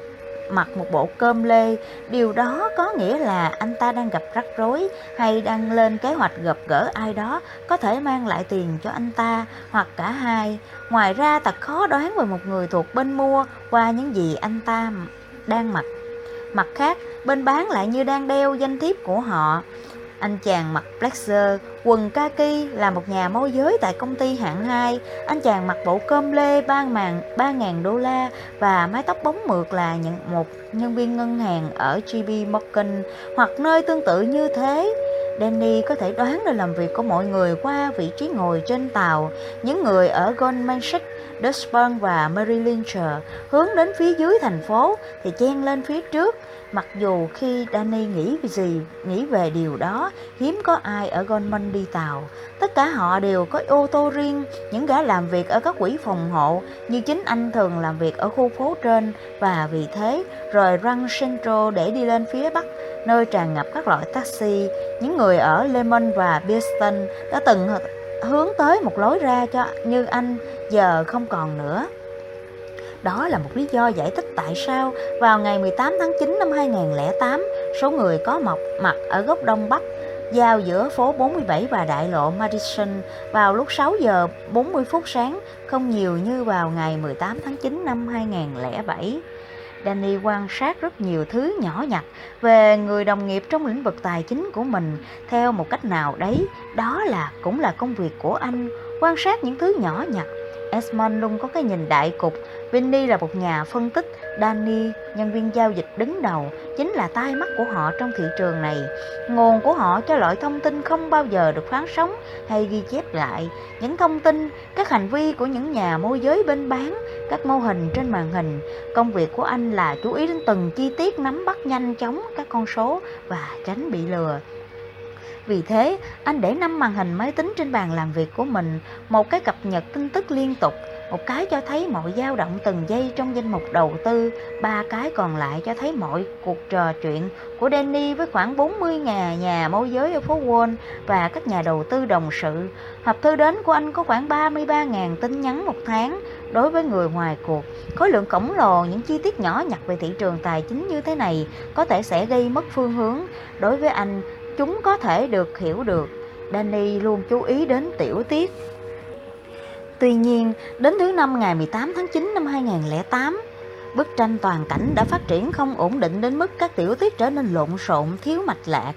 mặc một bộ cơm lê, điều đó có nghĩa là anh ta đang gặp rắc rối hay đang lên kế hoạch gặp gỡ ai đó có thể mang lại tiền cho anh ta hoặc cả hai. Ngoài ra thật khó đoán về một người thuộc bên mua qua những gì anh ta đang mặc. Mặt khác, bên bán lại như đang đeo danh thiếp của họ. Anh chàng mặc blazer, quần kaki là một nhà môi giới tại công ty hạng 2. Anh chàng mặc bộ cơm lê 3.000 đô la và mái tóc bóng mượt là những một nhân viên ngân hàng ở JP Morgan hoặc nơi tương tự như thế. Danny có thể đoán được làm việc của mọi người qua vị trí ngồi trên tàu. Những người ở Goldman Sachs, Deutsche và Merrill Lynch hướng đến phía dưới thành phố thì chen lên phía trước. Mặc dù khi Danny nghĩ về gì, nghĩ về điều đó, hiếm có ai ở Goldman đi tàu. Tất cả họ đều có ô tô riêng, những gã làm việc ở các quỹ phòng hộ, như chính anh thường làm việc ở khu phố trên và vì thế rời răng Central để đi lên phía bắc nơi tràn ngập các loại taxi. Những người ở Lemon và Beeston đã từng hướng tới một lối ra cho như anh giờ không còn nữa. Đó là một lý do giải thích tại sao vào ngày 18 tháng 9 năm 2008, số người có mọc mặt ở góc đông bắc giao giữa phố 47 và đại lộ Madison vào lúc 6 giờ 40 phút sáng, không nhiều như vào ngày 18 tháng 9 năm 2007. Danny quan sát rất nhiều thứ nhỏ nhặt về người đồng nghiệp trong lĩnh vực tài chính của mình theo một cách nào đấy. Đó là cũng là công việc của anh, quan sát những thứ nhỏ nhặt. Esmond luôn có cái nhìn đại cục. Vinny là một nhà phân tích, Danny, nhân viên giao dịch đứng đầu, chính là tai mắt của họ trong thị trường này. Nguồn của họ cho loại thông tin không bao giờ được phán sóng hay ghi chép lại. Những thông tin, các hành vi của những nhà môi giới bên bán, các mô hình trên màn hình. Công việc của anh là chú ý đến từng chi tiết nắm bắt nhanh chóng các con số và tránh bị lừa. Vì thế, anh để năm màn hình máy tính trên bàn làm việc của mình, một cái cập nhật tin tức liên tục, một cái cho thấy mọi dao động từng giây trong danh mục đầu tư, ba cái còn lại cho thấy mọi cuộc trò chuyện của Danny với khoảng 40 nhà nhà môi giới ở phố Wall và các nhà đầu tư đồng sự. Hộp thư đến của anh có khoảng 33.000 tin nhắn một tháng đối với người ngoài cuộc. Khối lượng khổng lồ những chi tiết nhỏ nhặt về thị trường tài chính như thế này có thể sẽ gây mất phương hướng. Đối với anh, chúng có thể được hiểu được. Danny luôn chú ý đến tiểu tiết. Tuy nhiên, đến thứ năm ngày 18 tháng 9 năm 2008, bức tranh toàn cảnh đã phát triển không ổn định đến mức các tiểu tiết trở nên lộn xộn, thiếu mạch lạc.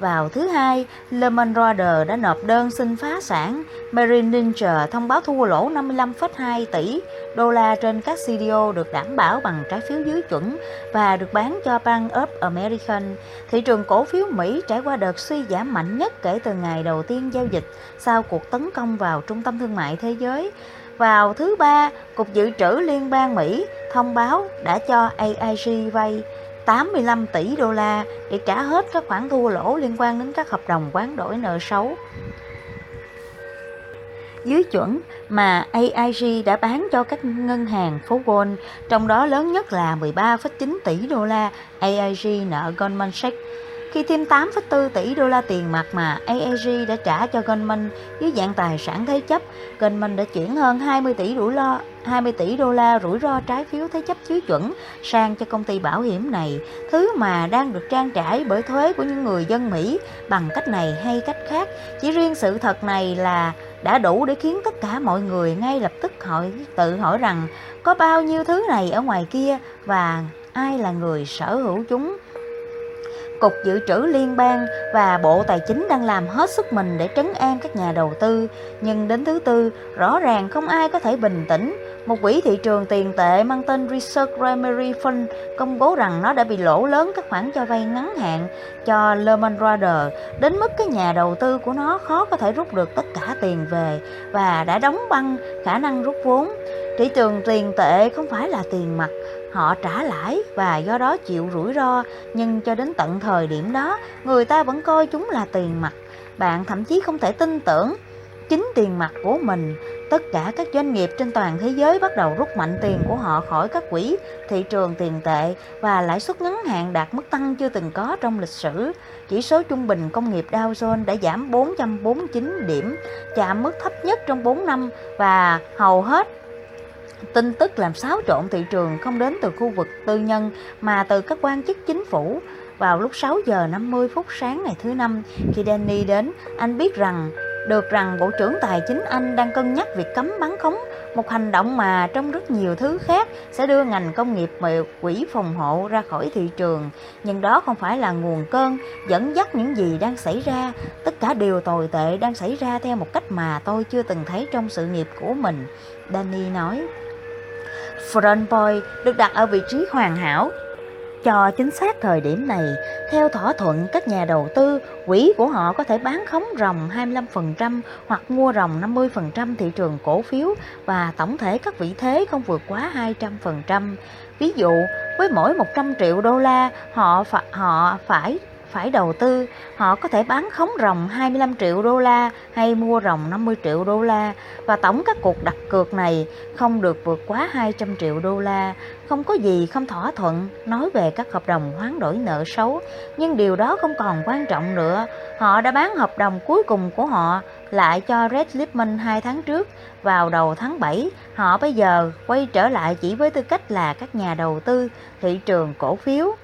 Vào thứ hai, Lehman Brothers đã nộp đơn xin phá sản. Merrill Lynch thông báo thua lỗ 55,2 tỷ đô la trên các CDO được đảm bảo bằng trái phiếu dưới chuẩn và được bán cho Bank of American. Thị trường cổ phiếu Mỹ trải qua đợt suy giảm mạnh nhất kể từ ngày đầu tiên giao dịch sau cuộc tấn công vào trung tâm thương mại thế giới. Vào thứ ba, Cục Dự trữ Liên bang Mỹ thông báo đã cho AIG vay 85 tỷ đô la để trả hết các khoản thua lỗ liên quan đến các hợp đồng quán đổi nợ xấu. Dưới chuẩn mà AIG đã bán cho các ngân hàng phố Wall, trong đó lớn nhất là 13,9 tỷ đô la AIG nợ Goldman Sachs. Khi thêm 8,4 tỷ đô la tiền mặt mà AIG đã trả cho Goldman dưới dạng tài sản thế chấp, Goldman đã chuyển hơn 20 tỷ rủi ro 20 tỷ đô la rủi ro trái phiếu thế chấp dưới chuẩn sang cho công ty bảo hiểm này, thứ mà đang được trang trải bởi thuế của những người dân Mỹ bằng cách này hay cách khác. Chỉ riêng sự thật này là đã đủ để khiến tất cả mọi người ngay lập tức hỏi tự hỏi rằng có bao nhiêu thứ này ở ngoài kia và ai là người sở hữu chúng. Cục Dự trữ Liên bang và Bộ Tài chính đang làm hết sức mình để trấn an các nhà đầu tư, nhưng đến thứ tư, rõ ràng không ai có thể bình tĩnh. Một quỹ thị trường tiền tệ mang tên Research Primary Fund công bố rằng nó đã bị lỗ lớn các khoản cho vay ngắn hạn cho Lehman Brothers, đến mức cái nhà đầu tư của nó khó có thể rút được tất cả tiền về và đã đóng băng khả năng rút vốn. Thị trường tiền tệ không phải là tiền mặt họ trả lãi và do đó chịu rủi ro, nhưng cho đến tận thời điểm đó, người ta vẫn coi chúng là tiền mặt. Bạn thậm chí không thể tin tưởng chính tiền mặt của mình. Tất cả các doanh nghiệp trên toàn thế giới bắt đầu rút mạnh tiền của họ khỏi các quỹ thị trường tiền tệ và lãi suất ngắn hạn đạt mức tăng chưa từng có trong lịch sử. Chỉ số trung bình công nghiệp Dow Jones đã giảm 449 điểm, chạm mức thấp nhất trong 4 năm và hầu hết Tin tức làm xáo trộn thị trường không đến từ khu vực tư nhân mà từ các quan chức chính phủ. Vào lúc 6 giờ 50 phút sáng ngày thứ năm, khi Danny đến, anh biết rằng được rằng Bộ trưởng Tài chính Anh đang cân nhắc việc cấm bán khống một hành động mà trong rất nhiều thứ khác sẽ đưa ngành công nghiệp về quỹ phòng hộ ra khỏi thị trường, nhưng đó không phải là nguồn cơn dẫn dắt những gì đang xảy ra. Tất cả điều tồi tệ đang xảy ra theo một cách mà tôi chưa từng thấy trong sự nghiệp của mình, Danny nói. Front Boy được đặt ở vị trí hoàn hảo cho chính xác thời điểm này, theo thỏa thuận các nhà đầu tư, quỹ của họ có thể bán khống ròng 25% hoặc mua ròng 50% thị trường cổ phiếu và tổng thể các vị thế không vượt quá 200%. Ví dụ, với mỗi 100 triệu đô la, họ phải, họ phải phải đầu tư, họ có thể bán khống ròng 25 triệu đô la hay mua ròng 50 triệu đô la và tổng các cuộc đặt cược này không được vượt quá 200 triệu đô la. Không có gì không thỏa thuận nói về các hợp đồng hoán đổi nợ xấu, nhưng điều đó không còn quan trọng nữa. Họ đã bán hợp đồng cuối cùng của họ lại cho Red Lipman 2 tháng trước. Vào đầu tháng 7, họ bây giờ quay trở lại chỉ với tư cách là các nhà đầu tư thị trường cổ phiếu.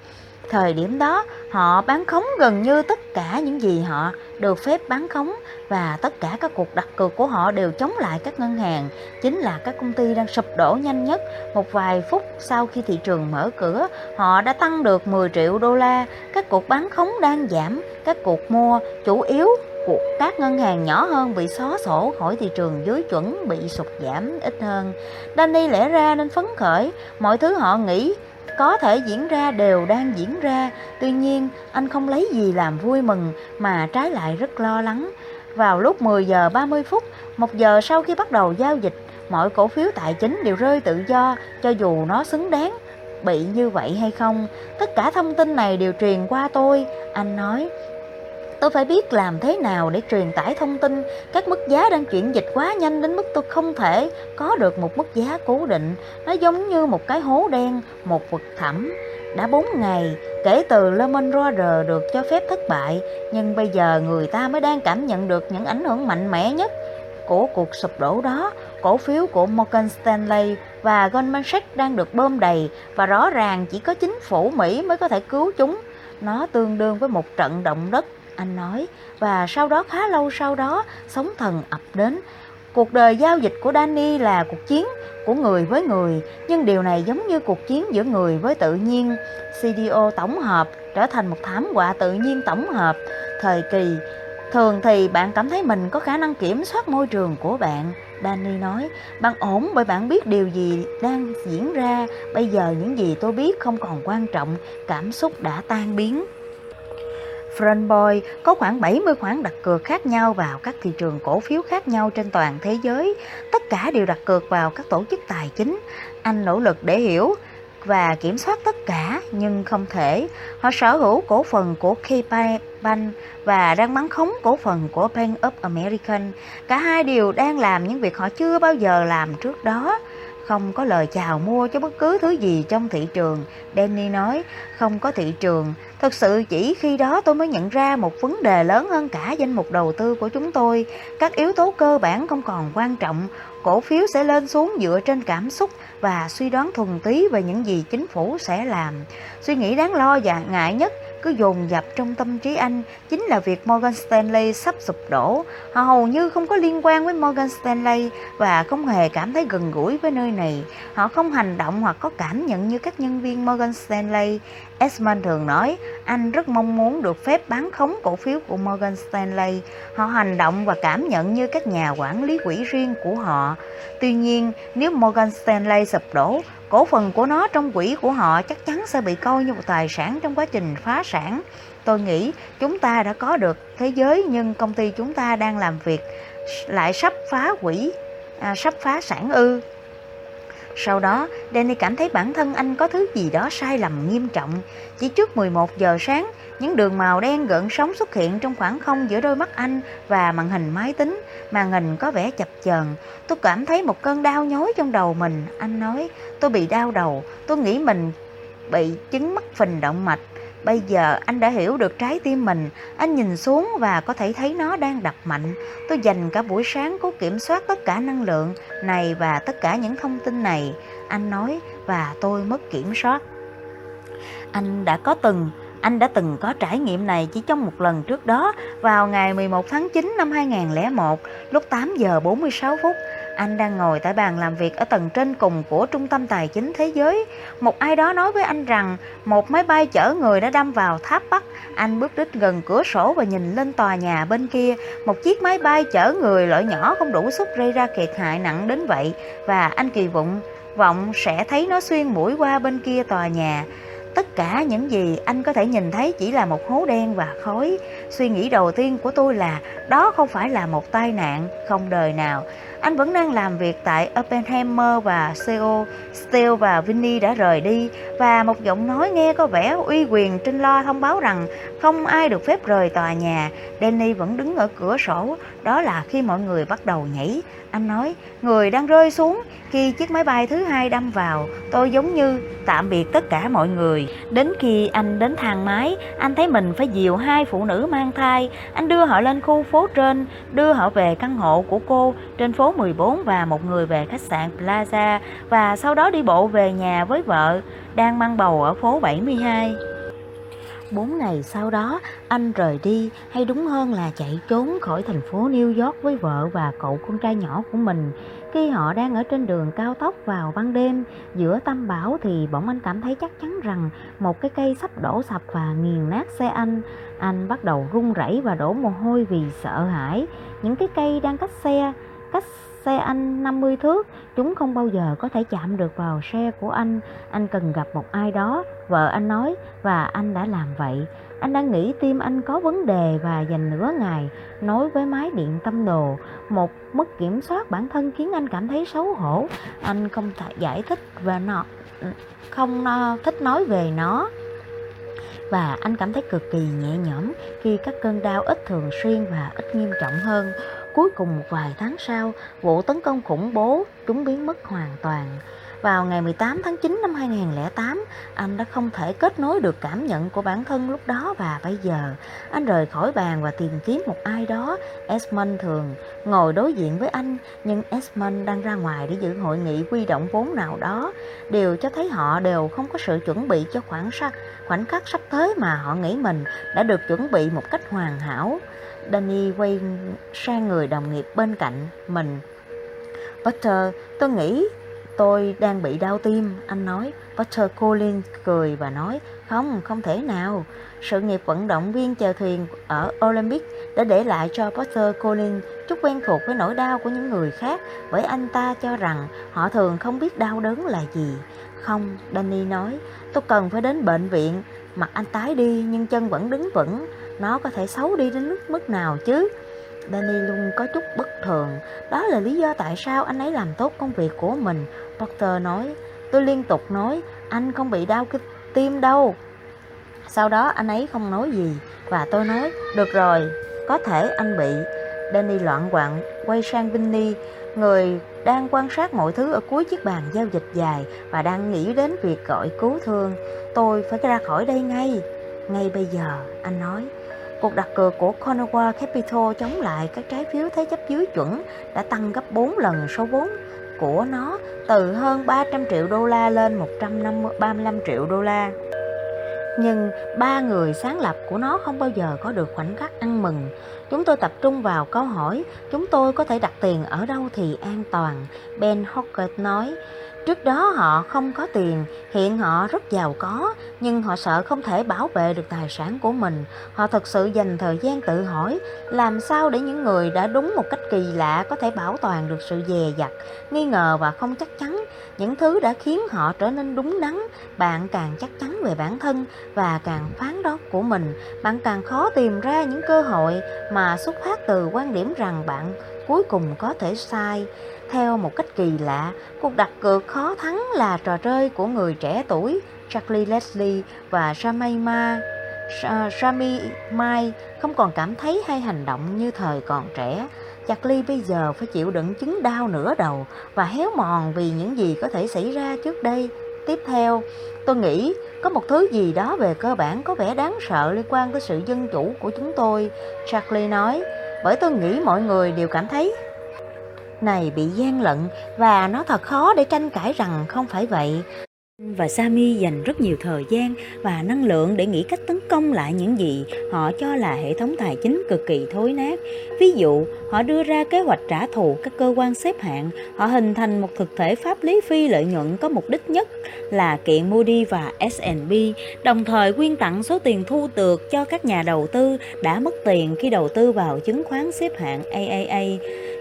Thời điểm đó, họ bán khống gần như tất cả những gì họ được phép bán khống và tất cả các cuộc đặt cược của họ đều chống lại các ngân hàng, chính là các công ty đang sụp đổ nhanh nhất. Một vài phút sau khi thị trường mở cửa, họ đã tăng được 10 triệu đô la, các cuộc bán khống đang giảm, các cuộc mua chủ yếu của các ngân hàng nhỏ hơn bị xóa sổ khỏi thị trường dưới chuẩn bị sụt giảm ít hơn. Danny lẽ ra nên phấn khởi, mọi thứ họ nghĩ có thể diễn ra đều đang diễn ra, tuy nhiên anh không lấy gì làm vui mừng mà trái lại rất lo lắng. Vào lúc 10 giờ 30 phút, một giờ sau khi bắt đầu giao dịch, mọi cổ phiếu tài chính đều rơi tự do cho dù nó xứng đáng bị như vậy hay không. Tất cả thông tin này đều truyền qua tôi, anh nói. Tôi phải biết làm thế nào để truyền tải thông tin. Các mức giá đang chuyển dịch quá nhanh đến mức tôi không thể có được một mức giá cố định. Nó giống như một cái hố đen, một vực thẳm. Đã 4 ngày kể từ Lehman Brothers được cho phép thất bại Nhưng bây giờ người ta mới đang cảm nhận được những ảnh hưởng mạnh mẽ nhất của cuộc sụp đổ đó. Cổ phiếu của Morgan Stanley và Goldman Sachs đang được bơm đầy và rõ ràng chỉ có chính phủ Mỹ mới có thể cứu chúng. Nó tương đương với một trận động đất anh nói, và sau đó khá lâu sau đó, sóng thần ập đến. Cuộc đời giao dịch của Danny là cuộc chiến của người với người, nhưng điều này giống như cuộc chiến giữa người với tự nhiên. CDO tổng hợp trở thành một thảm họa tự nhiên tổng hợp. Thời kỳ, thường thì bạn cảm thấy mình có khả năng kiểm soát môi trường của bạn. Danny nói, bạn ổn bởi bạn biết điều gì đang diễn ra. Bây giờ những gì tôi biết không còn quan trọng, cảm xúc đã tan biến. Frontboy có khoảng 70 khoản đặt cược khác nhau vào các thị trường cổ phiếu khác nhau trên toàn thế giới. Tất cả đều đặt cược vào các tổ chức tài chính. Anh nỗ lực để hiểu và kiểm soát tất cả nhưng không thể. Họ sở hữu cổ phần của KPay Bank và đang bán khống cổ phần của Bank of American. Cả hai đều đang làm những việc họ chưa bao giờ làm trước đó không có lời chào mua cho bất cứ thứ gì trong thị trường. Danny nói, không có thị trường. Thực sự chỉ khi đó tôi mới nhận ra một vấn đề lớn hơn cả danh mục đầu tư của chúng tôi. Các yếu tố cơ bản không còn quan trọng. Cổ phiếu sẽ lên xuống dựa trên cảm xúc và suy đoán thuần túy về những gì chính phủ sẽ làm. Suy nghĩ đáng lo và ngại nhất cứ dồn dập trong tâm trí anh chính là việc Morgan Stanley sắp sụp đổ. Họ hầu như không có liên quan với Morgan Stanley và không hề cảm thấy gần gũi với nơi này. Họ không hành động hoặc có cảm nhận như các nhân viên Morgan Stanley. Esmond thường nói anh rất mong muốn được phép bán khống cổ phiếu của Morgan Stanley. Họ hành động và cảm nhận như các nhà quản lý quỹ riêng của họ. Tuy nhiên, nếu Morgan Stanley sụp đổ, cổ phần của nó trong quỹ của họ chắc chắn sẽ bị coi như một tài sản trong quá trình phá sản. Tôi nghĩ chúng ta đã có được thế giới nhưng công ty chúng ta đang làm việc lại sắp phá quỹ, à, sắp phá sản ư. Sau đó, Danny cảm thấy bản thân anh có thứ gì đó sai lầm nghiêm trọng. Chỉ trước 11 giờ sáng, những đường màu đen gợn sóng xuất hiện trong khoảng không giữa đôi mắt anh và màn hình máy tính. Màn hình có vẻ chập chờn. Tôi cảm thấy một cơn đau nhói trong đầu mình. Anh nói, tôi bị đau đầu. Tôi nghĩ mình bị chứng mất phình động mạch. Bây giờ anh đã hiểu được trái tim mình, anh nhìn xuống và có thể thấy nó đang đập mạnh. Tôi dành cả buổi sáng cố kiểm soát tất cả năng lượng này và tất cả những thông tin này. Anh nói và tôi mất kiểm soát. Anh đã có từng anh đã từng có trải nghiệm này chỉ trong một lần trước đó, vào ngày 11 tháng 9 năm 2001 lúc 8 giờ 46 phút. Anh đang ngồi tại bàn làm việc ở tầng trên cùng của Trung tâm Tài chính Thế giới. Một ai đó nói với anh rằng, một máy bay chở người đã đâm vào tháp Bắc. Anh bước đến gần cửa sổ và nhìn lên tòa nhà bên kia. Một chiếc máy bay chở người loại nhỏ không đủ sức gây ra kiệt hại nặng đến vậy. Và anh kỳ vọng vọng sẽ thấy nó xuyên mũi qua bên kia tòa nhà. Tất cả những gì anh có thể nhìn thấy chỉ là một hố đen và khói. Suy nghĩ đầu tiên của tôi là đó không phải là một tai nạn, không đời nào. Anh vẫn đang làm việc tại Oppenheimer và CO. Steele và Vinny đã rời đi và một giọng nói nghe có vẻ uy quyền trên lo thông báo rằng không ai được phép rời tòa nhà. Danny vẫn đứng ở cửa sổ. Đó là khi mọi người bắt đầu nhảy. Anh nói, người đang rơi xuống. Khi chiếc máy bay thứ hai đâm vào, tôi giống như tạm biệt tất cả mọi người. Đến khi anh đến thang máy, anh thấy mình phải dìu hai phụ nữ mang thai. Anh đưa họ lên khu phố trên, đưa họ về căn hộ của cô trên phố 14 và một người về khách sạn Plaza và sau đó đi bộ về nhà với vợ đang mang bầu ở phố 72. Bốn ngày sau đó, anh rời đi, hay đúng hơn là chạy trốn khỏi thành phố New York với vợ và cậu con trai nhỏ của mình. Khi họ đang ở trên đường cao tốc vào ban đêm, giữa tâm bão thì bỗng anh cảm thấy chắc chắn rằng một cái cây sắp đổ sập và nghiền nát xe anh. Anh bắt đầu run rẩy và đổ mồ hôi vì sợ hãi. Những cái cây đang cách xe, cách xe anh 50 thước, chúng không bao giờ có thể chạm được vào xe của anh. Anh cần gặp một ai đó, vợ anh nói, và anh đã làm vậy. Anh đang nghĩ tim anh có vấn đề và dành nửa ngày nói với máy điện tâm đồ. Một mất kiểm soát bản thân khiến anh cảm thấy xấu hổ. Anh không thể giải thích và nó không ờ, thích nói về nó và anh cảm thấy cực kỳ nhẹ nhõm khi các cơn đau ít thường xuyên và ít nghiêm trọng hơn. Cuối cùng một vài tháng sau, vụ tấn công khủng bố chúng biến mất hoàn toàn. Vào ngày 18 tháng 9 năm 2008, anh đã không thể kết nối được cảm nhận của bản thân lúc đó và bây giờ. Anh rời khỏi bàn và tìm kiếm một ai đó. Esmond thường ngồi đối diện với anh, nhưng Esmond đang ra ngoài để dự hội nghị quy động vốn nào đó. Điều cho thấy họ đều không có sự chuẩn bị cho khoảng khắc, khoảnh khắc sắp tới mà họ nghĩ mình đã được chuẩn bị một cách hoàn hảo. Danny quay sang người đồng nghiệp bên cạnh mình. Potter, tôi nghĩ tôi đang bị đau tim, anh nói. Potter Collins cười và nói, không, không thể nào. Sự nghiệp vận động viên chèo thuyền ở Olympic đã để lại cho Potter Collins chút quen thuộc với nỗi đau của những người khác bởi anh ta cho rằng họ thường không biết đau đớn là gì. Không, Danny nói, tôi cần phải đến bệnh viện. Mặt anh tái đi nhưng chân vẫn đứng vững nó có thể xấu đi đến mức mức nào chứ? Danny luôn có chút bất thường. Đó là lý do tại sao anh ấy làm tốt công việc của mình. Potter nói Tôi liên tục nói Anh không bị đau cái tim đâu. Sau đó anh ấy không nói gì Và tôi nói Được rồi, có thể anh bị. Danny loạn quạng quay sang Vinny Người đang quan sát mọi thứ ở cuối chiếc bàn giao dịch dài Và đang nghĩ đến việc gọi cứu thương. Tôi phải ra khỏi đây ngay. Ngay bây giờ, anh nói Cuộc đặt cược của Conowa Capital chống lại các trái phiếu thế chấp dưới chuẩn đã tăng gấp 4 lần số vốn của nó, từ hơn 300 triệu đô la lên 135 triệu đô la. Nhưng ba người sáng lập của nó không bao giờ có được khoảnh khắc ăn mừng. Chúng tôi tập trung vào câu hỏi, chúng tôi có thể đặt tiền ở đâu thì an toàn. Ben Hockett nói Trước đó họ không có tiền, hiện họ rất giàu có, nhưng họ sợ không thể bảo vệ được tài sản của mình. Họ thực sự dành thời gian tự hỏi làm sao để những người đã đúng một cách kỳ lạ có thể bảo toàn được sự dè dặt, nghi ngờ và không chắc chắn. Những thứ đã khiến họ trở nên đúng đắn, bạn càng chắc chắn về bản thân và càng phán đoán của mình, bạn càng khó tìm ra những cơ hội mà xuất phát từ quan điểm rằng bạn cuối cùng có thể sai. Theo một cách kỳ lạ, cuộc đặt cược khó thắng là trò chơi của người trẻ tuổi Charlie Leslie và Shamima Shami Mai không còn cảm thấy hay hành động như thời còn trẻ. Charlie bây giờ phải chịu đựng chứng đau nửa đầu và héo mòn vì những gì có thể xảy ra trước đây. Tiếp theo, tôi nghĩ có một thứ gì đó về cơ bản có vẻ đáng sợ liên quan tới sự dân chủ của chúng tôi. Charlie nói, bởi tôi nghĩ mọi người đều cảm thấy này bị gian lận và nó thật khó để tranh cãi rằng không phải vậy. và Sami dành rất nhiều thời gian và năng lượng để nghĩ cách tấn công lại những gì họ cho là hệ thống tài chính cực kỳ thối nát. Ví dụ, họ đưa ra kế hoạch trả thù các cơ quan xếp hạng, họ hình thành một thực thể pháp lý phi lợi nhuận có mục đích nhất là kiện Moody và S&P, đồng thời quyên tặng số tiền thu được cho các nhà đầu tư đã mất tiền khi đầu tư vào chứng khoán xếp hạng AAA.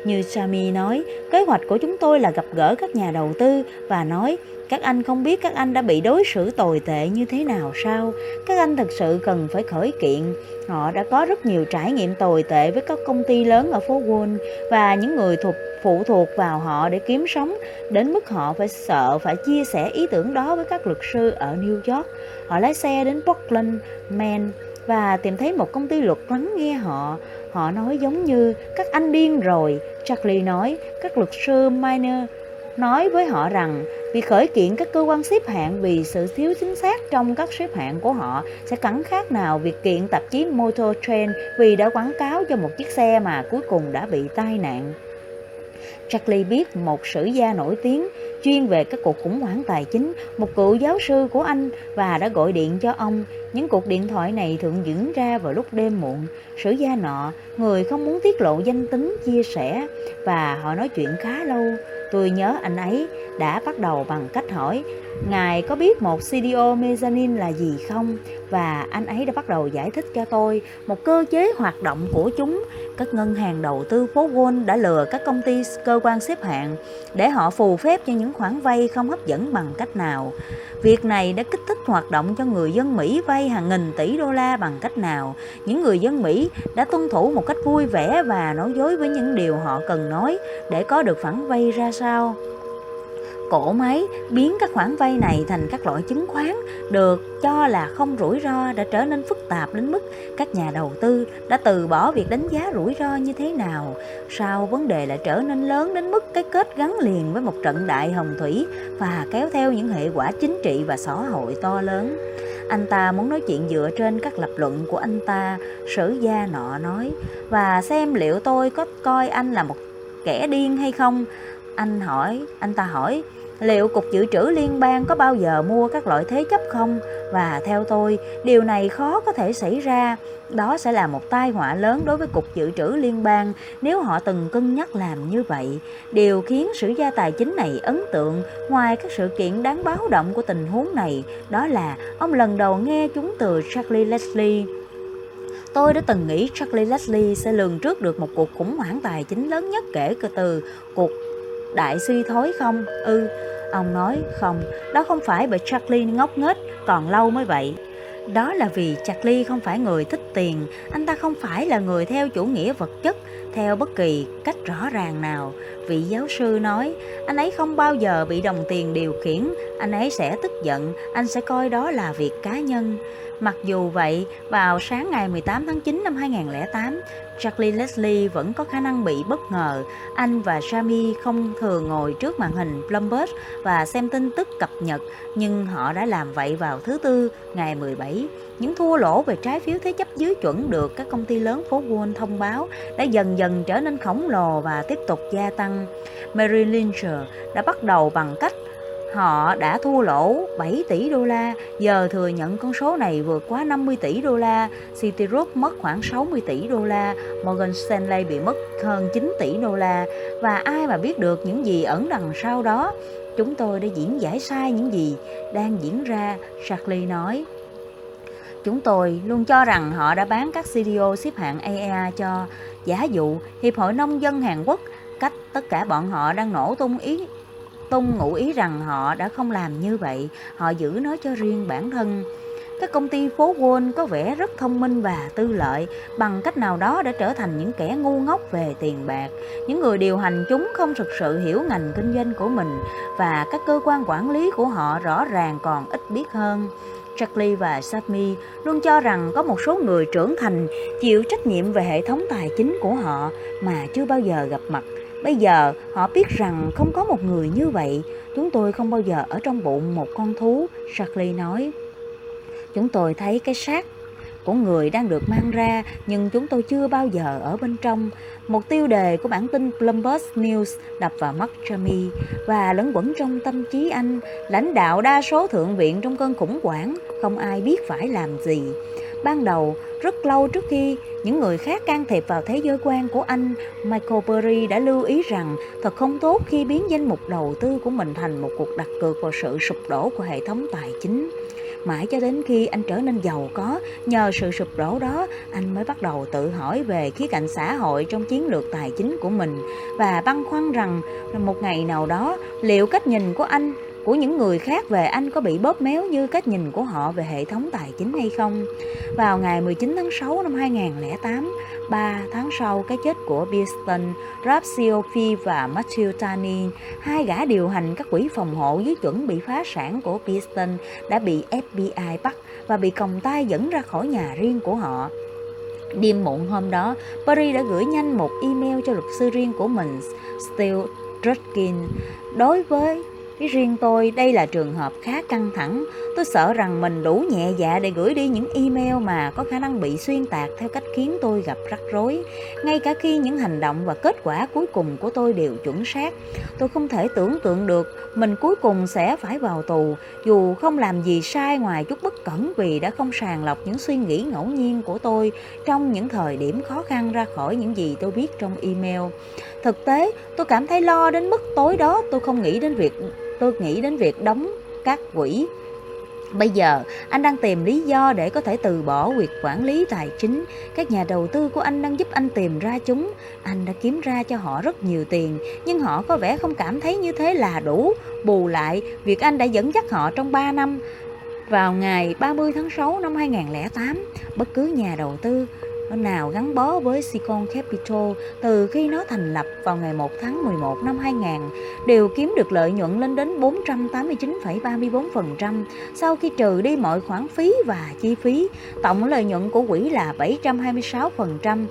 Như Sami nói, kế hoạch của chúng tôi là gặp gỡ các nhà đầu tư và nói các anh không biết các anh đã bị đối xử tồi tệ như thế nào sao? Các anh thực sự cần phải khởi kiện. Họ đã có rất nhiều trải nghiệm tồi tệ với các công ty lớn ở phố Wall và những người thuộc phụ thuộc vào họ để kiếm sống đến mức họ phải sợ phải chia sẻ ý tưởng đó với các luật sư ở New York. Họ lái xe đến Portland, Maine và tìm thấy một công ty luật lắng nghe họ. Họ nói giống như các anh điên rồi. Charlie nói, các luật sư Miner nói với họ rằng việc khởi kiện các cơ quan xếp hạng, vì sự thiếu chính xác trong các xếp hạng của họ, sẽ chẳng khác nào việc kiện tạp chí Motor Trend vì đã quảng cáo cho một chiếc xe mà cuối cùng đã bị tai nạn. Charlie biết một sử gia nổi tiếng chuyên về các cuộc khủng hoảng tài chính, một cựu giáo sư của anh và đã gọi điện cho ông. Những cuộc điện thoại này thường diễn ra vào lúc đêm muộn. Sử gia nọ, người không muốn tiết lộ danh tính, chia sẻ và họ nói chuyện khá lâu. Tôi nhớ anh ấy đã bắt đầu bằng cách hỏi Ngài có biết một CDO mezzanine là gì không? Và anh ấy đã bắt đầu giải thích cho tôi một cơ chế hoạt động của chúng. Các ngân hàng đầu tư phố Wall đã lừa các công ty, cơ quan xếp hạng để họ phù phép cho những khoản vay không hấp dẫn bằng cách nào. Việc này đã kích thích hoạt động cho người dân Mỹ vay hàng nghìn tỷ đô la bằng cách nào. Những người dân Mỹ đã tuân thủ một cách vui vẻ và nói dối với những điều họ cần nói để có được khoản vay ra sao cổ máy biến các khoản vay này thành các loại chứng khoán được cho là không rủi ro đã trở nên phức tạp đến mức các nhà đầu tư đã từ bỏ việc đánh giá rủi ro như thế nào. Sau vấn đề lại trở nên lớn đến mức cái kết gắn liền với một trận đại hồng thủy và kéo theo những hệ quả chính trị và xã hội to lớn. Anh ta muốn nói chuyện dựa trên các lập luận của anh ta, sử gia nọ nói, và xem liệu tôi có coi anh là một kẻ điên hay không. Anh hỏi, anh ta hỏi, Liệu Cục Dự trữ Liên bang có bao giờ mua các loại thế chấp không? Và theo tôi, điều này khó có thể xảy ra. Đó sẽ là một tai họa lớn đối với Cục Dự trữ Liên bang nếu họ từng cân nhắc làm như vậy. Điều khiến sử gia tài chính này ấn tượng ngoài các sự kiện đáng báo động của tình huống này đó là ông lần đầu nghe chúng từ Charlie Leslie. Tôi đã từng nghĩ Charlie Leslie sẽ lường trước được một cuộc khủng hoảng tài chính lớn nhất kể từ cuộc đại suy thối không? Ừ, ông nói không, đó không phải bởi Charlie ngốc nghếch, còn lâu mới vậy. Đó là vì Charlie không phải người thích tiền, anh ta không phải là người theo chủ nghĩa vật chất, theo bất kỳ cách rõ ràng nào. Vị giáo sư nói, anh ấy không bao giờ bị đồng tiền điều khiển, anh ấy sẽ tức giận, anh sẽ coi đó là việc cá nhân. Mặc dù vậy, vào sáng ngày 18 tháng 9 năm 2008, Charlie Leslie vẫn có khả năng bị bất ngờ. Anh và Jamie không thường ngồi trước màn hình Bloomberg và xem tin tức cập nhật, nhưng họ đã làm vậy vào thứ Tư, ngày 17. Những thua lỗ về trái phiếu thế chấp dưới chuẩn được các công ty lớn phố Wall thông báo đã dần dần trở nên khổng lồ và tiếp tục gia tăng. Mary Lynch đã bắt đầu bằng cách Họ đã thua lỗ 7 tỷ đô la, giờ thừa nhận con số này vượt quá 50 tỷ đô la. Citigroup mất khoảng 60 tỷ đô la, Morgan Stanley bị mất hơn 9 tỷ đô la. Và ai mà biết được những gì ẩn đằng sau đó? Chúng tôi đã diễn giải sai những gì đang diễn ra, Charlie nói. Chúng tôi luôn cho rằng họ đã bán các CDO xếp hạng AEA cho giả dụ Hiệp hội Nông dân Hàn Quốc cách tất cả bọn họ đang nổ tung ý tung ngụ ý rằng họ đã không làm như vậy, họ giữ nó cho riêng bản thân. Các công ty phố Wall có vẻ rất thông minh và tư lợi, bằng cách nào đó đã trở thành những kẻ ngu ngốc về tiền bạc. Những người điều hành chúng không thực sự hiểu ngành kinh doanh của mình và các cơ quan quản lý của họ rõ ràng còn ít biết hơn. Charlie và Sammy luôn cho rằng có một số người trưởng thành chịu trách nhiệm về hệ thống tài chính của họ mà chưa bao giờ gặp mặt Bây giờ họ biết rằng không có một người như vậy, chúng tôi không bao giờ ở trong bụng một con thú, Charlie nói. Chúng tôi thấy cái xác của người đang được mang ra, nhưng chúng tôi chưa bao giờ ở bên trong. Một tiêu đề của bản tin Bloomberg News đập vào mắt Jamie và lẫn quẩn trong tâm trí anh, lãnh đạo đa số thượng viện trong cơn khủng hoảng, không ai biết phải làm gì. Ban đầu, rất lâu trước khi những người khác can thiệp vào thế giới quan của anh, Michael Burry đã lưu ý rằng thật không tốt khi biến danh mục đầu tư của mình thành một cuộc đặt cược vào sự sụp đổ của hệ thống tài chính. Mãi cho đến khi anh trở nên giàu có, nhờ sự sụp đổ đó, anh mới bắt đầu tự hỏi về khía cạnh xã hội trong chiến lược tài chính của mình và băn khoăn rằng một ngày nào đó liệu cách nhìn của anh của những người khác về anh có bị bóp méo như cách nhìn của họ về hệ thống tài chính hay không. Vào ngày 19 tháng 6 năm 2008, 3 tháng sau cái chết của Birston, Rapsiofi và Matthew Tani, hai gã điều hành các quỹ phòng hộ dưới chuẩn bị phá sản của Birston đã bị FBI bắt và bị còng tay dẫn ra khỏi nhà riêng của họ. Đêm muộn hôm đó, Paris đã gửi nhanh một email cho luật sư riêng của mình, Steele Drutkin. Đối với với riêng tôi, đây là trường hợp khá căng thẳng. Tôi sợ rằng mình đủ nhẹ dạ để gửi đi những email mà có khả năng bị xuyên tạc theo cách khiến tôi gặp rắc rối. Ngay cả khi những hành động và kết quả cuối cùng của tôi đều chuẩn xác. Tôi không thể tưởng tượng được mình cuối cùng sẽ phải vào tù, dù không làm gì sai ngoài chút bất cẩn vì đã không sàng lọc những suy nghĩ ngẫu nhiên của tôi trong những thời điểm khó khăn ra khỏi những gì tôi biết trong email. Thực tế, tôi cảm thấy lo đến mức tối đó tôi không nghĩ đến việc tôi nghĩ đến việc đóng các quỹ. Bây giờ, anh đang tìm lý do để có thể từ bỏ việc quản lý tài chính. Các nhà đầu tư của anh đang giúp anh tìm ra chúng. Anh đã kiếm ra cho họ rất nhiều tiền, nhưng họ có vẻ không cảm thấy như thế là đủ. Bù lại, việc anh đã dẫn dắt họ trong 3 năm. Vào ngày 30 tháng 6 năm 2008, bất cứ nhà đầu tư nào gắn bó với Sicon Capital từ khi nó thành lập vào ngày 1 tháng 11 năm 2000 đều kiếm được lợi nhuận lên đến 489,34% sau khi trừ đi mọi khoản phí và chi phí. Tổng lợi nhuận của quỹ là 726%.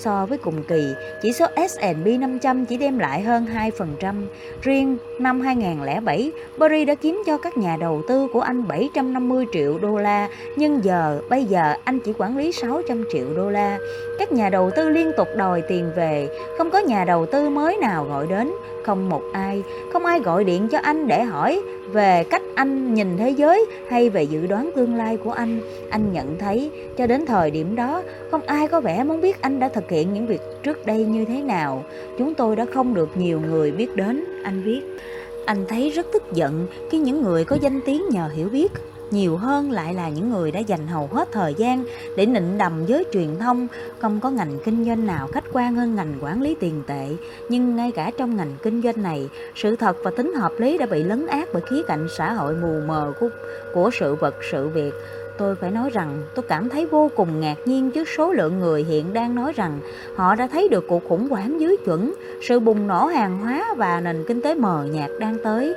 So với cùng kỳ, chỉ số S&P 500 chỉ đem lại hơn 2%. Riêng năm 2007, Berry đã kiếm cho các nhà đầu tư của anh 750 triệu đô la, nhưng giờ, bây giờ anh chỉ quản lý 600 triệu đô la. Các nhà đầu tư liên tục đòi tiền về, không có nhà đầu tư mới nào gọi đến, không một ai, không ai gọi điện cho anh để hỏi về cách anh nhìn thế giới hay về dự đoán tương lai của anh. Anh nhận thấy cho đến thời điểm đó, không ai có vẻ muốn biết anh đã thực hiện những việc trước đây như thế nào. Chúng tôi đã không được nhiều người biết đến, anh viết. Anh thấy rất tức giận khi những người có danh tiếng nhờ hiểu biết nhiều hơn lại là những người đã dành hầu hết thời gian để nịnh đầm với truyền thông, không có ngành kinh doanh nào khách quan hơn ngành quản lý tiền tệ. Nhưng ngay cả trong ngành kinh doanh này, sự thật và tính hợp lý đã bị lấn át bởi khía cạnh xã hội mù mờ của, của sự vật, sự việc. Tôi phải nói rằng tôi cảm thấy vô cùng ngạc nhiên trước số lượng người hiện đang nói rằng họ đã thấy được cuộc khủng hoảng dưới chuẩn, sự bùng nổ hàng hóa và nền kinh tế mờ nhạt đang tới.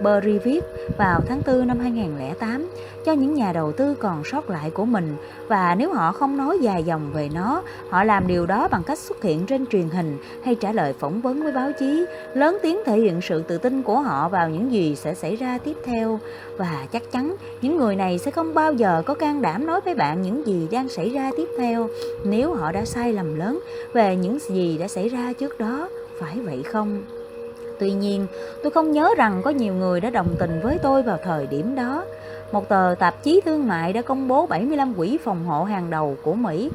Berry viết vào tháng 4 năm 2008 cho những nhà đầu tư còn sót lại của mình. Và nếu họ không nói dài dòng về nó, họ làm điều đó bằng cách xuất hiện trên truyền hình hay trả lời phỏng vấn với báo chí, lớn tiếng thể hiện sự tự tin của họ vào những gì sẽ xảy ra tiếp theo. Và chắc chắn những người này sẽ không bao giờ có can đảm nói với bạn những gì đang xảy ra tiếp theo nếu họ đã sai lầm lớn về những gì đã xảy ra trước đó, phải vậy không? Tuy nhiên, tôi không nhớ rằng có nhiều người đã đồng tình với tôi vào thời điểm đó. Một tờ tạp chí thương mại đã công bố 75 quỹ phòng hộ hàng đầu của Mỹ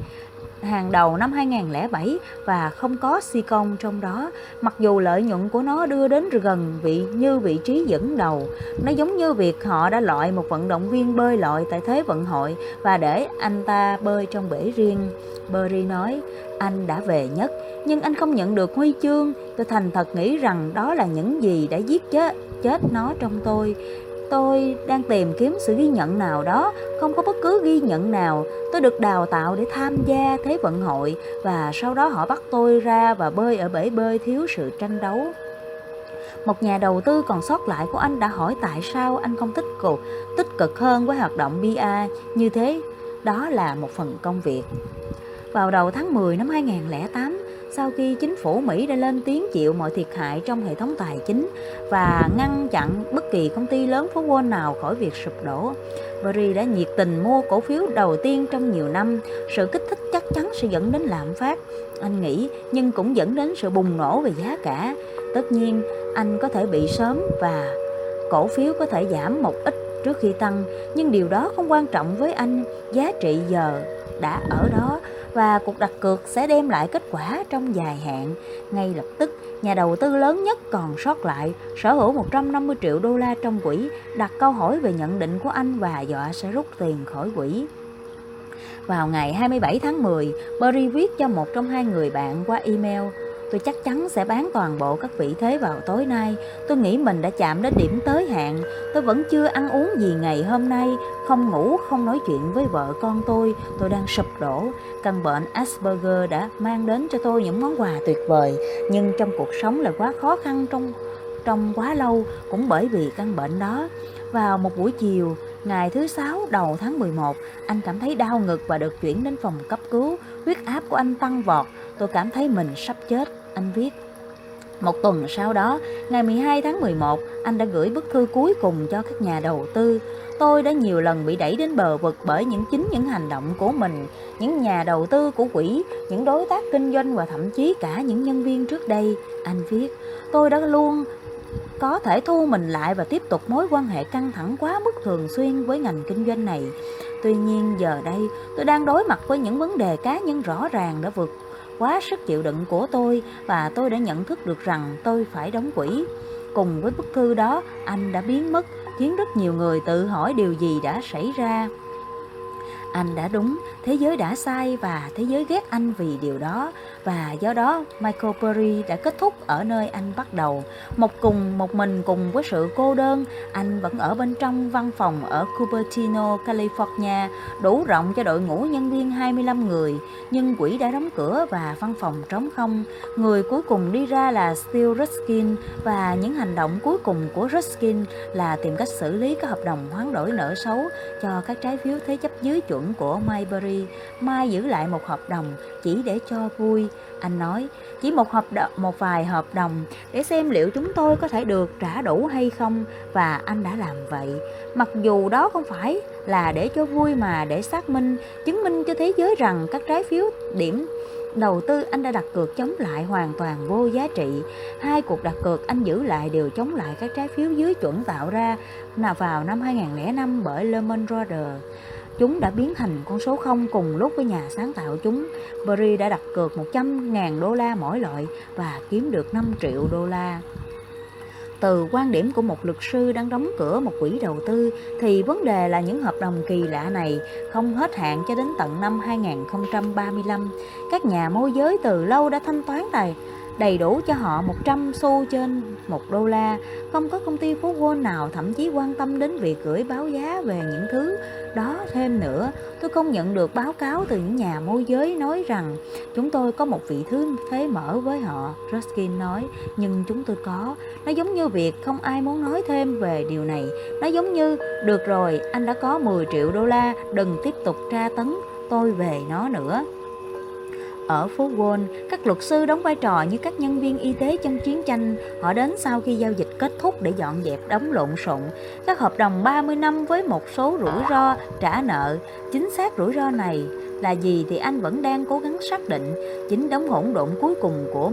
hàng đầu năm 2007 và không có si công trong đó, mặc dù lợi nhuận của nó đưa đến gần vị như vị trí dẫn đầu. Nó giống như việc họ đã loại một vận động viên bơi lội tại Thế vận hội và để anh ta bơi trong bể riêng. Berry nói, anh đã về nhất, nhưng anh không nhận được huy chương. Tôi thành thật nghĩ rằng đó là những gì đã giết chết, chết nó trong tôi. Tôi đang tìm kiếm sự ghi nhận nào đó, không có bất cứ ghi nhận nào. Tôi được đào tạo để tham gia Thế vận hội và sau đó họ bắt tôi ra và bơi ở bể bơi thiếu sự tranh đấu. Một nhà đầu tư còn sót lại của anh đã hỏi tại sao anh không tích cực, tích cực hơn với hoạt động ba như thế. Đó là một phần công việc. Vào đầu tháng 10 năm 2008, sau khi chính phủ Mỹ đã lên tiếng chịu mọi thiệt hại trong hệ thống tài chính và ngăn chặn bất kỳ công ty lớn phố Wall nào khỏi việc sụp đổ. Berry đã nhiệt tình mua cổ phiếu đầu tiên trong nhiều năm, sự kích thích chắc chắn sẽ dẫn đến lạm phát, anh nghĩ, nhưng cũng dẫn đến sự bùng nổ về giá cả. Tất nhiên, anh có thể bị sớm và cổ phiếu có thể giảm một ít trước khi tăng, nhưng điều đó không quan trọng với anh, giá trị giờ đã ở đó và cuộc đặt cược sẽ đem lại kết quả trong dài hạn. Ngay lập tức, nhà đầu tư lớn nhất còn sót lại, sở hữu 150 triệu đô la trong quỹ, đặt câu hỏi về nhận định của anh và dọa sẽ rút tiền khỏi quỹ. Vào ngày 27 tháng 10, Barry viết cho một trong hai người bạn qua email Tôi chắc chắn sẽ bán toàn bộ các vị thế vào tối nay. Tôi nghĩ mình đã chạm đến điểm tới hạn. Tôi vẫn chưa ăn uống gì ngày hôm nay, không ngủ, không nói chuyện với vợ con tôi. Tôi đang sụp đổ. Căn bệnh Asperger đã mang đến cho tôi những món quà tuyệt vời, nhưng trong cuộc sống là quá khó khăn trong trong quá lâu cũng bởi vì căn bệnh đó. Vào một buổi chiều, ngày thứ sáu đầu tháng 11, anh cảm thấy đau ngực và được chuyển đến phòng cấp cứu. Huyết áp của anh tăng vọt, tôi cảm thấy mình sắp chết anh viết. Một tuần sau đó, ngày 12 tháng 11, anh đã gửi bức thư cuối cùng cho các nhà đầu tư. Tôi đã nhiều lần bị đẩy đến bờ vực bởi những chính những hành động của mình, những nhà đầu tư của quỹ, những đối tác kinh doanh và thậm chí cả những nhân viên trước đây. Anh viết, tôi đã luôn có thể thu mình lại và tiếp tục mối quan hệ căng thẳng quá mức thường xuyên với ngành kinh doanh này. Tuy nhiên giờ đây tôi đang đối mặt với những vấn đề cá nhân rõ ràng đã vượt quá sức chịu đựng của tôi và tôi đã nhận thức được rằng tôi phải đóng quỹ. Cùng với bức thư đó, anh đã biến mất, khiến rất nhiều người tự hỏi điều gì đã xảy ra. Anh đã đúng, thế giới đã sai và thế giới ghét anh vì điều đó và do đó Michael Perry đã kết thúc ở nơi anh bắt đầu. Một cùng một mình cùng với sự cô đơn, anh vẫn ở bên trong văn phòng ở Cupertino, California, đủ rộng cho đội ngũ nhân viên 25 người, nhưng quỹ đã đóng cửa và văn phòng trống không. Người cuối cùng đi ra là Steve Ruskin và những hành động cuối cùng của Ruskin là tìm cách xử lý các hợp đồng hoán đổi nợ xấu cho các trái phiếu thế chấp dưới chuẩn của Mayberry. Mai giữ lại một hợp đồng chỉ để cho vui anh nói, chỉ một hợp đồng, một vài hợp đồng để xem liệu chúng tôi có thể được trả đủ hay không và anh đã làm vậy. Mặc dù đó không phải là để cho vui mà để xác minh, chứng minh cho thế giới rằng các trái phiếu điểm đầu tư anh đã đặt cược chống lại hoàn toàn vô giá trị. Hai cuộc đặt cược anh giữ lại đều chống lại các trái phiếu dưới chuẩn tạo ra nào vào năm 2005 bởi Lehman Brothers. Chúng đã biến thành con số 0 cùng lúc với nhà sáng tạo chúng. Berry đã đặt cược 100.000 đô la mỗi loại và kiếm được 5 triệu đô la. Từ quan điểm của một luật sư đang đóng cửa một quỹ đầu tư, thì vấn đề là những hợp đồng kỳ lạ này không hết hạn cho đến tận năm 2035. Các nhà môi giới từ lâu đã thanh toán tài đầy đủ cho họ 100 xu trên 1 đô la. Không có công ty phố Wall nào thậm chí quan tâm đến việc gửi báo giá về những thứ đó thêm nữa. Tôi không nhận được báo cáo từ những nhà môi giới nói rằng chúng tôi có một vị thứ thế mở với họ, Ruskin nói, nhưng chúng tôi có. Nó giống như việc không ai muốn nói thêm về điều này. Nó giống như, được rồi, anh đã có 10 triệu đô la, đừng tiếp tục tra tấn tôi về nó nữa. Ở phố Wall, các luật sư đóng vai trò như các nhân viên y tế trong chiến tranh. Họ đến sau khi giao dịch kết thúc để dọn dẹp đống lộn xộn. Các hợp đồng 30 năm với một số rủi ro trả nợ. Chính xác rủi ro này là gì thì anh vẫn đang cố gắng xác định. Chính đống hỗn độn cuối cùng của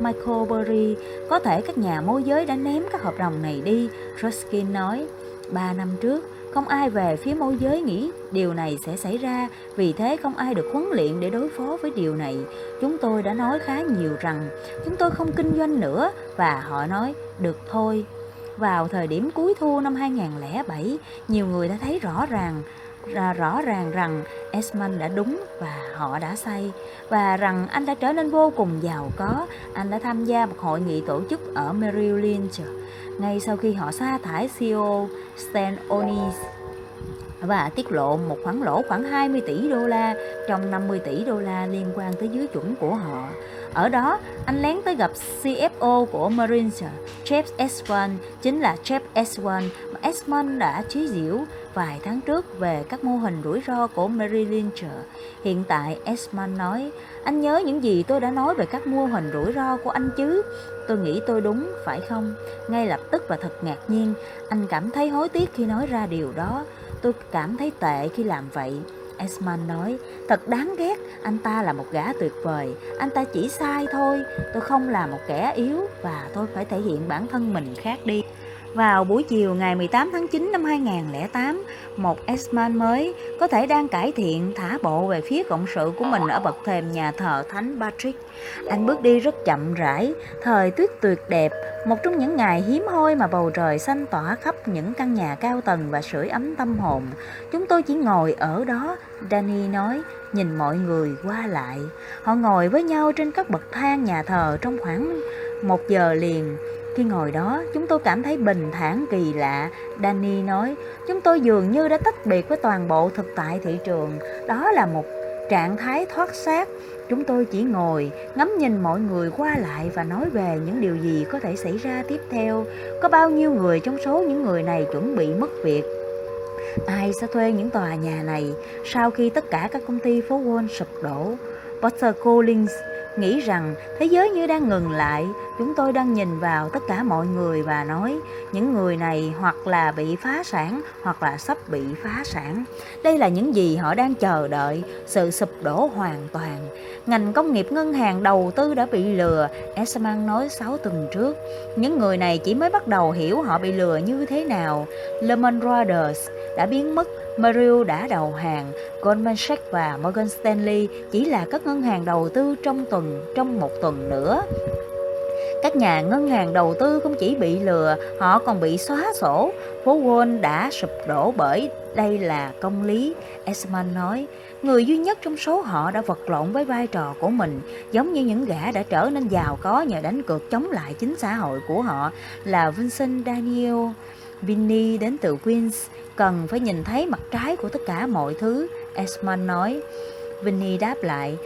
Michael Burry, có thể các nhà môi giới đã ném các hợp đồng này đi, Ruskin nói. Ba năm trước, không ai về phía môi giới nghĩ điều này sẽ xảy ra, vì thế không ai được huấn luyện để đối phó với điều này. Chúng tôi đã nói khá nhiều rằng chúng tôi không kinh doanh nữa và họ nói được thôi. Vào thời điểm cuối thu năm 2007, nhiều người đã thấy rõ ràng rõ ràng rằng Esmond đã đúng và họ đã say và rằng anh đã trở nên vô cùng giàu có. Anh đã tham gia một hội nghị tổ chức ở Merrill Lynch ngay sau khi họ sa thải CEO Stan Onis và tiết lộ một khoản lỗ khoảng 20 tỷ đô la trong 50 tỷ đô la liên quan tới dưới chuẩn của họ. Ở đó, anh lén tới gặp CFO của Marines, Jeff Eswan, chính là Jeff Eswan mà Esmond đã chế giễu vài tháng trước về các mô hình rủi ro của Mary Lynch. Hiện tại, Esmond nói, anh nhớ những gì tôi đã nói về các mô hình rủi ro của anh chứ? Tôi nghĩ tôi đúng, phải không? Ngay lập tức và thật ngạc nhiên, anh cảm thấy hối tiếc khi nói ra điều đó. Tôi cảm thấy tệ khi làm vậy. Esman nói, thật đáng ghét, anh ta là một gã tuyệt vời, anh ta chỉ sai thôi, tôi không là một kẻ yếu và tôi phải thể hiện bản thân mình khác đi. Vào buổi chiều ngày 18 tháng 9 năm 2008, một Esman mới có thể đang cải thiện thả bộ về phía cộng sự của mình ở bậc thềm nhà thờ Thánh Patrick. Anh bước đi rất chậm rãi, thời tuyết tuyệt đẹp, một trong những ngày hiếm hoi mà bầu trời xanh tỏa khắp những căn nhà cao tầng và sưởi ấm tâm hồn. Chúng tôi chỉ ngồi ở đó, Danny nói, nhìn mọi người qua lại. Họ ngồi với nhau trên các bậc thang nhà thờ trong khoảng một giờ liền. Khi ngồi đó, chúng tôi cảm thấy bình thản kỳ lạ. Danny nói, chúng tôi dường như đã tách biệt với toàn bộ thực tại thị trường. Đó là một trạng thái thoát xác. Chúng tôi chỉ ngồi, ngắm nhìn mọi người qua lại và nói về những điều gì có thể xảy ra tiếp theo. Có bao nhiêu người trong số những người này chuẩn bị mất việc. Ai sẽ thuê những tòa nhà này sau khi tất cả các công ty phố Wall sụp đổ? Potter Collins nghĩ rằng thế giới như đang ngừng lại chúng tôi đang nhìn vào tất cả mọi người và nói những người này hoặc là bị phá sản hoặc là sắp bị phá sản. Đây là những gì họ đang chờ đợi sự sụp đổ hoàn toàn. Ngành công nghiệp ngân hàng đầu tư đã bị lừa Esman nói 6 tuần trước. Những người này chỉ mới bắt đầu hiểu họ bị lừa như thế nào. Lehman Brothers đã biến mất Merrill đã đầu hàng, Goldman Sachs và Morgan Stanley chỉ là các ngân hàng đầu tư trong tuần trong một tuần nữa. Các nhà ngân hàng đầu tư không chỉ bị lừa, họ còn bị xóa sổ. Phố Wall đã sụp đổ bởi đây là công lý, Esman nói. Người duy nhất trong số họ đã vật lộn với vai trò của mình, giống như những gã đã trở nên giàu có nhờ đánh cược chống lại chính xã hội của họ là Vincent Daniel. Vinny đến từ Queens, cần phải nhìn thấy mặt trái của tất cả mọi thứ, Esman nói. Vinny đáp lại,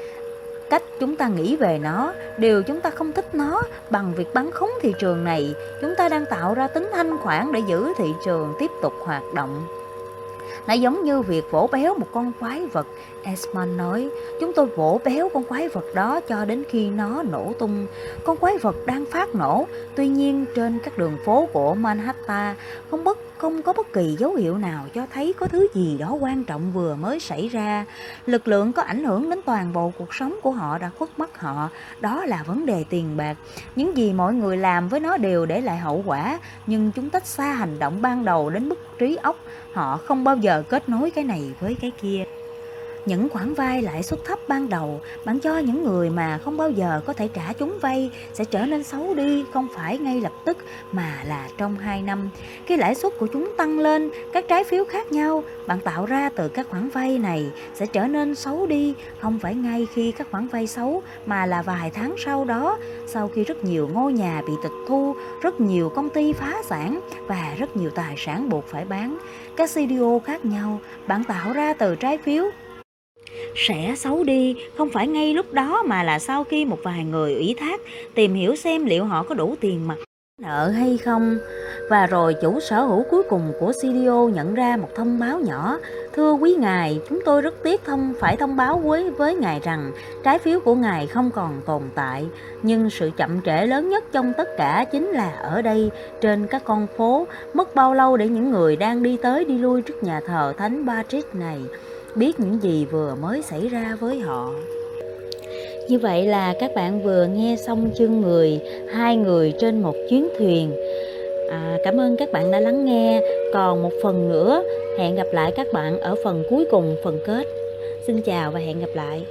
cách chúng ta nghĩ về nó, điều chúng ta không thích nó bằng việc bắn khống thị trường này, chúng ta đang tạo ra tính thanh khoản để giữ thị trường tiếp tục hoạt động. Nó giống như việc vỗ béo một con quái vật Esmond nói, chúng tôi vỗ béo con quái vật đó cho đến khi nó nổ tung. Con quái vật đang phát nổ, tuy nhiên trên các đường phố của Manhattan không bất không có bất kỳ dấu hiệu nào cho thấy có thứ gì đó quan trọng vừa mới xảy ra. Lực lượng có ảnh hưởng đến toàn bộ cuộc sống của họ đã khuất mất họ, đó là vấn đề tiền bạc. Những gì mọi người làm với nó đều để lại hậu quả, nhưng chúng tách xa hành động ban đầu đến mức trí óc, họ không bao giờ kết nối cái này với cái kia những khoản vay lãi suất thấp ban đầu bạn cho những người mà không bao giờ có thể trả chúng vay sẽ trở nên xấu đi không phải ngay lập tức mà là trong 2 năm. Khi lãi suất của chúng tăng lên, các trái phiếu khác nhau bạn tạo ra từ các khoản vay này sẽ trở nên xấu đi không phải ngay khi các khoản vay xấu mà là vài tháng sau đó sau khi rất nhiều ngôi nhà bị tịch thu, rất nhiều công ty phá sản và rất nhiều tài sản buộc phải bán. Các CDO khác nhau bạn tạo ra từ trái phiếu sẽ xấu đi, không phải ngay lúc đó mà là sau khi một vài người ủy thác tìm hiểu xem liệu họ có đủ tiền mặt, nợ hay không. Và rồi chủ sở hữu cuối cùng của CDO nhận ra một thông báo nhỏ. Thưa quý ngài, chúng tôi rất tiếc thông, phải thông báo với với ngài rằng trái phiếu của ngài không còn tồn tại. Nhưng sự chậm trễ lớn nhất trong tất cả chính là ở đây, trên các con phố. Mất bao lâu để những người đang đi tới đi lui trước nhà thờ thánh Patrick này? Biết những gì vừa mới xảy ra với họ. Như vậy là các bạn vừa nghe xong chương người hai người trên một chuyến thuyền. À, cảm ơn các bạn đã lắng nghe. Còn một phần nữa hẹn gặp lại các bạn ở phần cuối cùng phần kết. Xin chào và hẹn gặp lại.